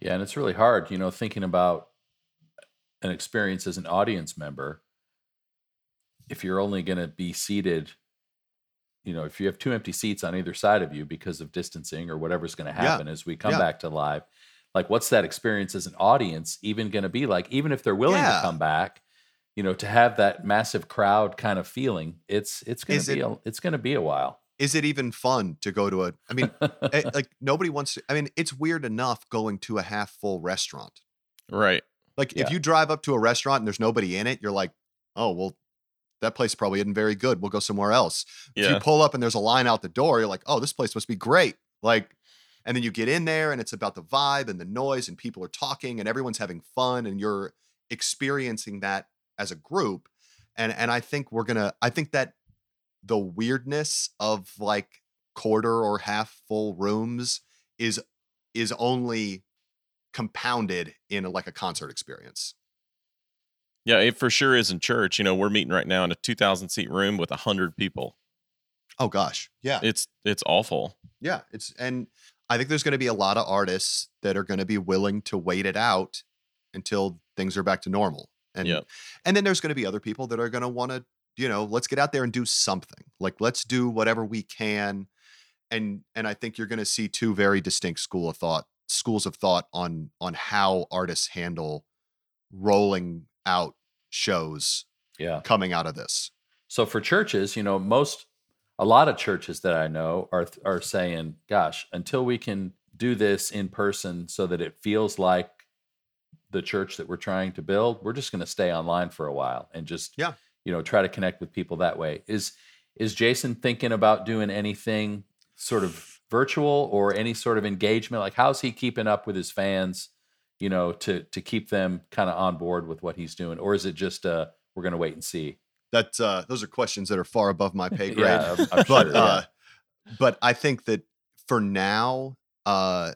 Yeah, and it's really hard, you know, thinking about an experience as an audience member. If you're only going to be seated, you know, if you have two empty seats on either side of you because of distancing or whatever's going to Yeah, happen as we come yeah. back to live, like what's that experience as an audience even going to be like? Even if they're willing Yeah. to come back, you know, to have that massive crowd kind of feeling, it's it's going to be it- a, it's going to be a while. Is it even fun to go to a I mean, eh, like nobody wants to I mean, it's weird enough going to a half full restaurant. Right. Like Yeah. if you drive up to a restaurant and there's nobody in it, you're like, "Oh, well that place probably isn't very good. We'll go somewhere else." If you pull up and there's a line out the door, you're like, "Oh, this place must be great." Like and then you get in there and it's about the vibe and the noise and people are talking and everyone's having fun and you're experiencing that as a group. And and I think we're going to I think that the weirdness of like quarter or half full rooms is is only compounded in like a concert experience. Yeah. It for sure is in church. You know, we're meeting right now in a 2,000 seat room with 100 people. Oh gosh. Yeah. It's it's awful. Yeah, it's and I think there's going to be a lot of artists that are going to be willing to wait it out until things are back to normal. And Yep. and then there's going to be other people that are going to want to, you know, let's get out there and do something. Like let's do whatever we can. And and I think you're going to see two very distinct school of thought schools of thought on on how artists handle rolling out shows Yeah. coming out of this. So for churches, you know, most a lot of churches that I know are are saying, "Gosh, until we can do this in person, so that it feels like the church that we're trying to build, we're just going to stay online for a while and just, Yeah. you know, try to connect with people that way." Is is Jason thinking about doing anything sort of virtual or any sort of engagement? Like, how's he keeping up with his fans? You know, to to keep them kind of on board with what he's doing, or is it just uh, we're going to wait and see? That uh, those are questions that are far above my pay grade. Yeah, I'm- I'm but sure, yeah. uh, but I think that for now, uh,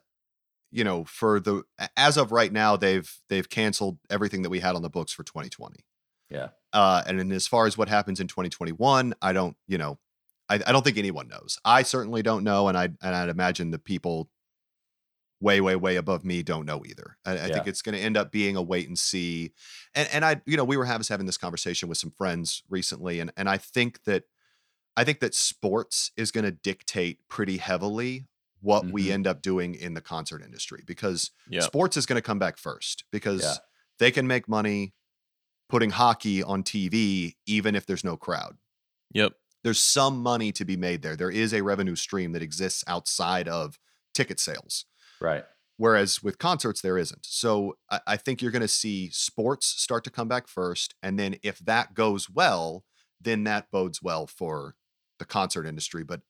you know, for the as of right now, they've they've canceled everything that we had on the books for 2020. Yeah. Uh, and then as far as what happens in 2021, I don't, you know, I, I don't think anyone knows. I certainly don't know, and I and I'd imagine the people way, way, way above me don't know either. I, I think it's going to end up being a wait and see. And and I, you know, we were having having this conversation with some friends recently, and and I think that I think that sports is going to dictate pretty heavily what we Mhm. end up doing in the concert industry because Yeah. sports is going to come back first because Yeah. they can make money putting hockey on TV even if there's no crowd. Yep. There's some money to be made there. There is a revenue stream that exists outside of ticket sales. Right. Whereas with concerts, there isn't. So I, I think you're going to see sports start to come back first. And then if that goes well, then that bodes well for the concert industry. But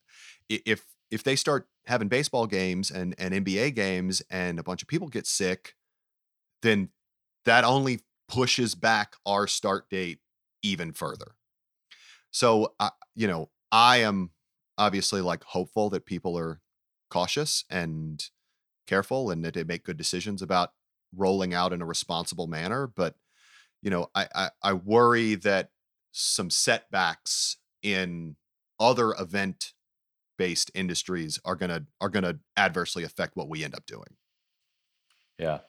if if they start having baseball games and, and NBA games and a bunch of people get sick, then that only pushes back our start date even further. So, I you know, I am obviously like hopeful that people are cautious and careful and that they make good decisions about rolling out in a responsible manner. But you know, I I, I worry that some setbacks in other event based industries are gonna are gonna adversely affect what we end up doing. Yeah.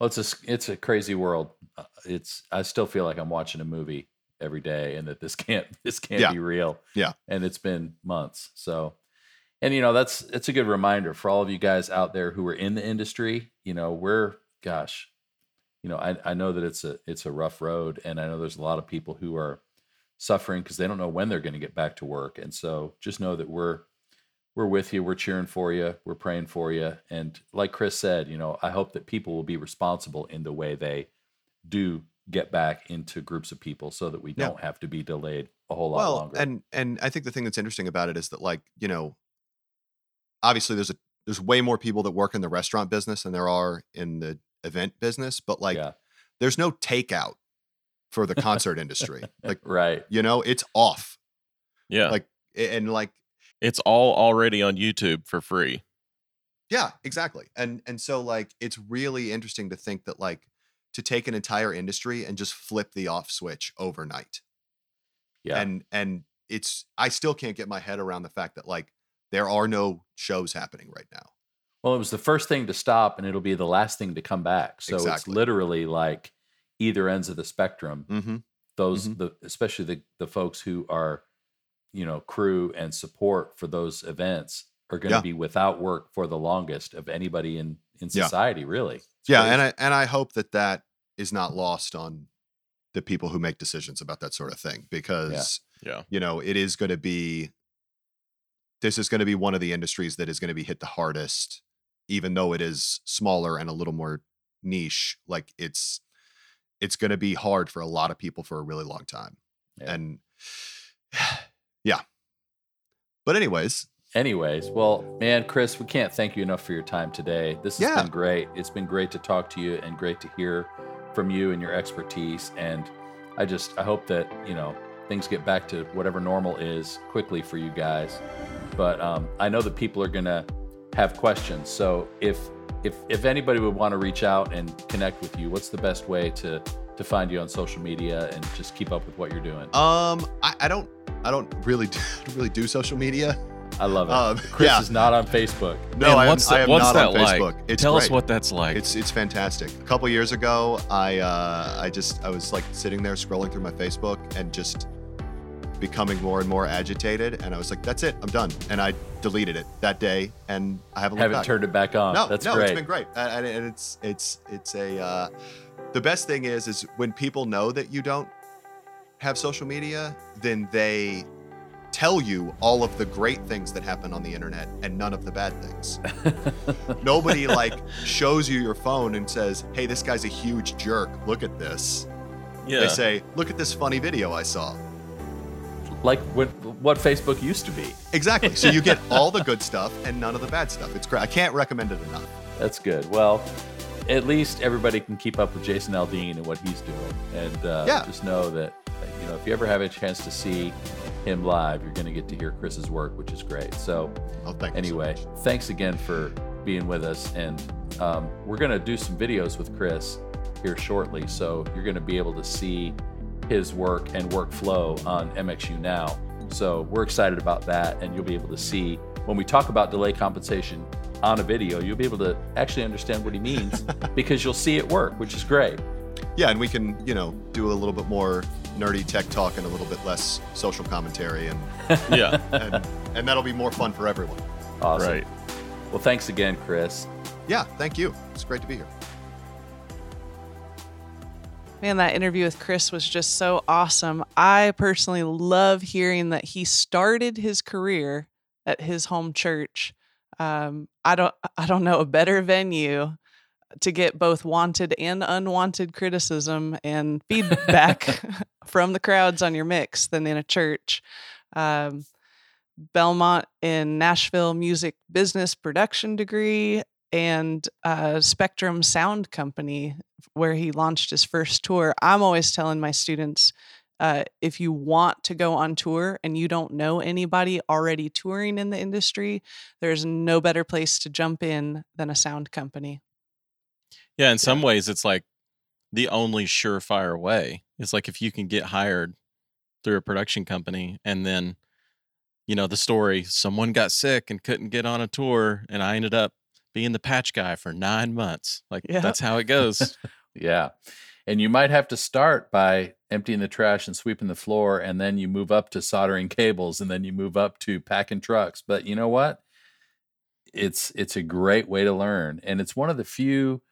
Well, it's a it's a crazy world. Uh, It's I still feel like I'm watching a movie every day, and that this can't this can't Yeah. be real. Yeah. And it's been months. So, and you know that's it's a good reminder for all of you guys out there who are in the industry. You know, we're gosh, you know, I I know that it's a it's a rough road, and I know there's a lot of people who are suffering because they don't know when they're going to get back to work, and so just know that we're we're with you. We're cheering for you. We're praying for you. And like Chris said, you know, I hope that people will be responsible in the way they do get back into groups of people so that we Yeah. don't have to be delayed a whole lot well, longer. and and I think the thing that's interesting about it is that like you know, obviously there's a there's way more people that work in the restaurant business than there are in the event business, but like yeah, there's no takeout for the concert industry. Like right. you know, it's off. Yeah. Like and like it's all already on YouTube for free. Yeah, exactly. And and so like it's really interesting to think that like to take an entire industry and just flip the off switch overnight. Yeah. And and it's I still can't get my head around the fact that like there are no shows happening right now. well, it was the first thing to stop and it'll be the last thing to come back. So it's literally like either ends of the spectrum. Mm-hmm. Those Mhm. the especially the the folks who are you know crew and support for those events are going to Yeah. be without work for the longest of anybody in in Yeah. society really It's Yeah, crazy. and I and I hope that that is not lost on the people who make decisions about that sort of thing because Yeah. you know it is going to be this is going to be one of the industries that is going to be hit the hardest even though it is smaller and a little more niche like it's it's going to be hard for a lot of people for a really long time Yeah. and yeah but anyways Anyways, well, man, Chris, we can't thank you enough for your time today. This has Yeah. been great. It's been great to talk to you and great to hear from you and your expertise. And I just I hope that, you know, things get back to whatever normal is quickly for you guys. But um, I know that people are gonna have questions. So if if if anybody would want to reach out and connect with you, what's the best way to to find you on social media and just keep up with what you're doing? um i, I don't i don't really do, really do social media I love it. Um, Chris yeah. is not on Facebook. No, Man, I am, what's I that, am what's not that on like? It's Tell us what that's like. It's it's fantastic. A couple years ago, I uh, I just I was like sitting there scrolling through my Facebook and just becoming more and more agitated, and I was like, "That's it, I'm done," and I deleted it that day, and I haven't Haven't back. turned it back on. No, That's no, great. it's been great, and, and- and it's it's it's a uh, the best thing is is when people know that you don't have social media, then they tell you all of the great things that happen on the internet and none of the bad things. Nobody like shows you your phone and says, "Hey, this guy's a huge jerk. Look at this." yeah. They say, "Look at this funny video I saw." Like what, what Facebook used to be. Exactly. So you get all the good stuff and none of the bad stuff. It's great. I can't recommend it enough. That's good. Well, at least everybody can keep up with Jason Aldean and what he's doing, and uh, Yeah. just know that you know if you ever have a chance to see him live, you're going to get to hear Chris's work, which is great. So Oh, thank you. so anyway, thanks again for being with us, and um, we're going to do some videos with Chris here shortly, so you're going to be able to see his work and workflow on MXU now. So we're excited about that, and you'll be able to see when we talk about delay compensation on a video, you'll be able to actually understand what he means because you'll see it work, which is great. Yeah, and we can, you know, do a little bit more nerdy tech talk and a little bit less social commentary, and yeah. and, and that'll be more fun for everyone. Awesome. Right. Well, thanks again, Chris. Yeah, thank you. It's great to be here. Man, that interview with Chris was just so awesome. I personally love hearing that he started his career at his home church. Um, I don't, I don't know a better venue to get both wanted and unwanted criticism and feedback from the crowds on your mix than in a church. Um, Belmont in Nashville music business production degree and uh, Spectrum Sound Company where he launched his first tour. I'm always telling my students uh, if you want to go on tour and you don't know anybody already touring in the industry, there's no better place to jump in than a sound company. Yeah, in some ways, it's like the only surefire way. It's like if you can get hired through a production company and then, you know, the story someone got sick and couldn't get on a tour, and I ended up being the patch guy for nine months. Like, Yeah. that's how it goes. Yeah. And you might have to start by emptying the trash and sweeping the floor, and then you move up to soldering cables, and then you move up to packing trucks. But you know what? It's it's a great way to learn. And it's one of the few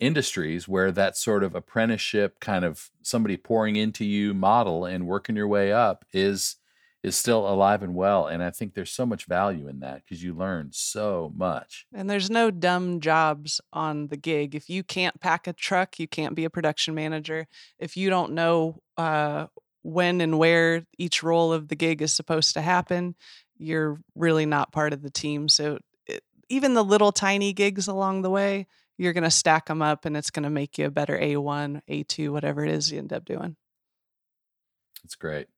industries where that sort of apprenticeship kind of somebody pouring into you model and working your way up is is still alive and well. And I think there's so much value in that because you learn so much. And there's no dumb jobs on the gig. If you can't pack a truck, you can't be a production manager. If you don't know uh, when and where each role of the gig is supposed to happen, you're really not part of the team. So it, even the little tiny gigs along the way, you're going to stack them up and it's going to make you a better A1, A2, whatever it is you end up doing. It's great.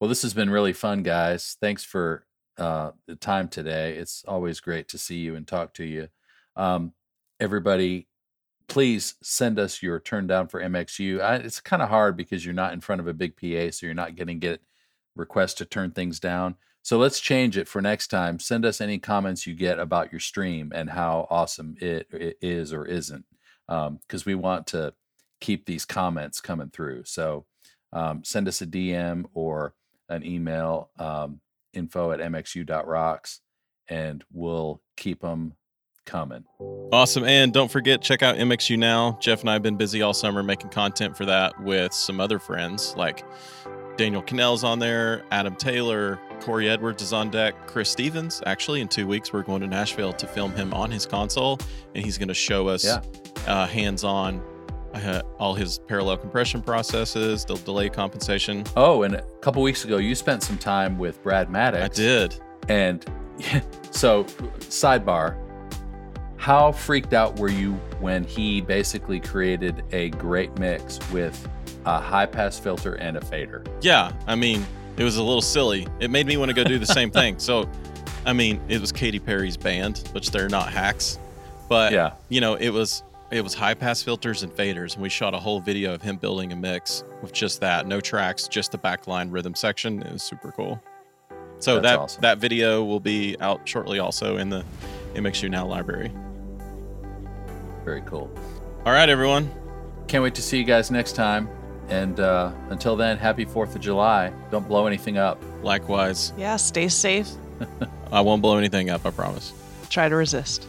Well, this has been really fun, guys. Thanks for uh, the time today. It's always great to see you and talk to you. Um, everybody, please send us your turn down for MXU. I, it's kind of hard because you're not in front of a big PA, so you're not getting get requests to turn things down. So let's change it for next time. Send us any comments you get about your stream and how awesome it, it is or isn't, because we want to keep these comments coming through. So um, send us a DM or an email, um, info at mxu.rocks, and we'll keep them coming. Awesome. And don't forget, check out MXU Now. Jeff and I have been busy all summer making content for that with some other friends like Daniel Cannell's on there, Adam Taylor, Corey Edwards is on deck, Chris Stephens. Actually, in two weeks, we're going to Nashville to film him on his console, and he's going to show us Yeah. uh, hands on uh, all his parallel compression processes, the delay compensation. Oh, and a couple weeks ago, you spent some time with Brad Maddox. I did. And so, sidebar, how freaked out were you when he basically created a great mix with a high pass filter and a fader? Yeah, I mean, it was a little silly. It made me want to go do the same thing. So, I mean, it was Katy Perry's band, which they're not hacks, but Yeah. you know, it was it was high pass filters and faders, and we shot a whole video of him building a mix with just that, no tracks, just the backline rhythm section. It was super cool. So That's that awesome. that video will be out shortly, also in the MXU Now library. Very cool. All right, everyone. Can't wait to see you guys next time. And uh, until then, happy 4th of July. Don't blow anything up. Likewise, Yeah, stay safe. I won't blow anything up. I promise. Try to resist.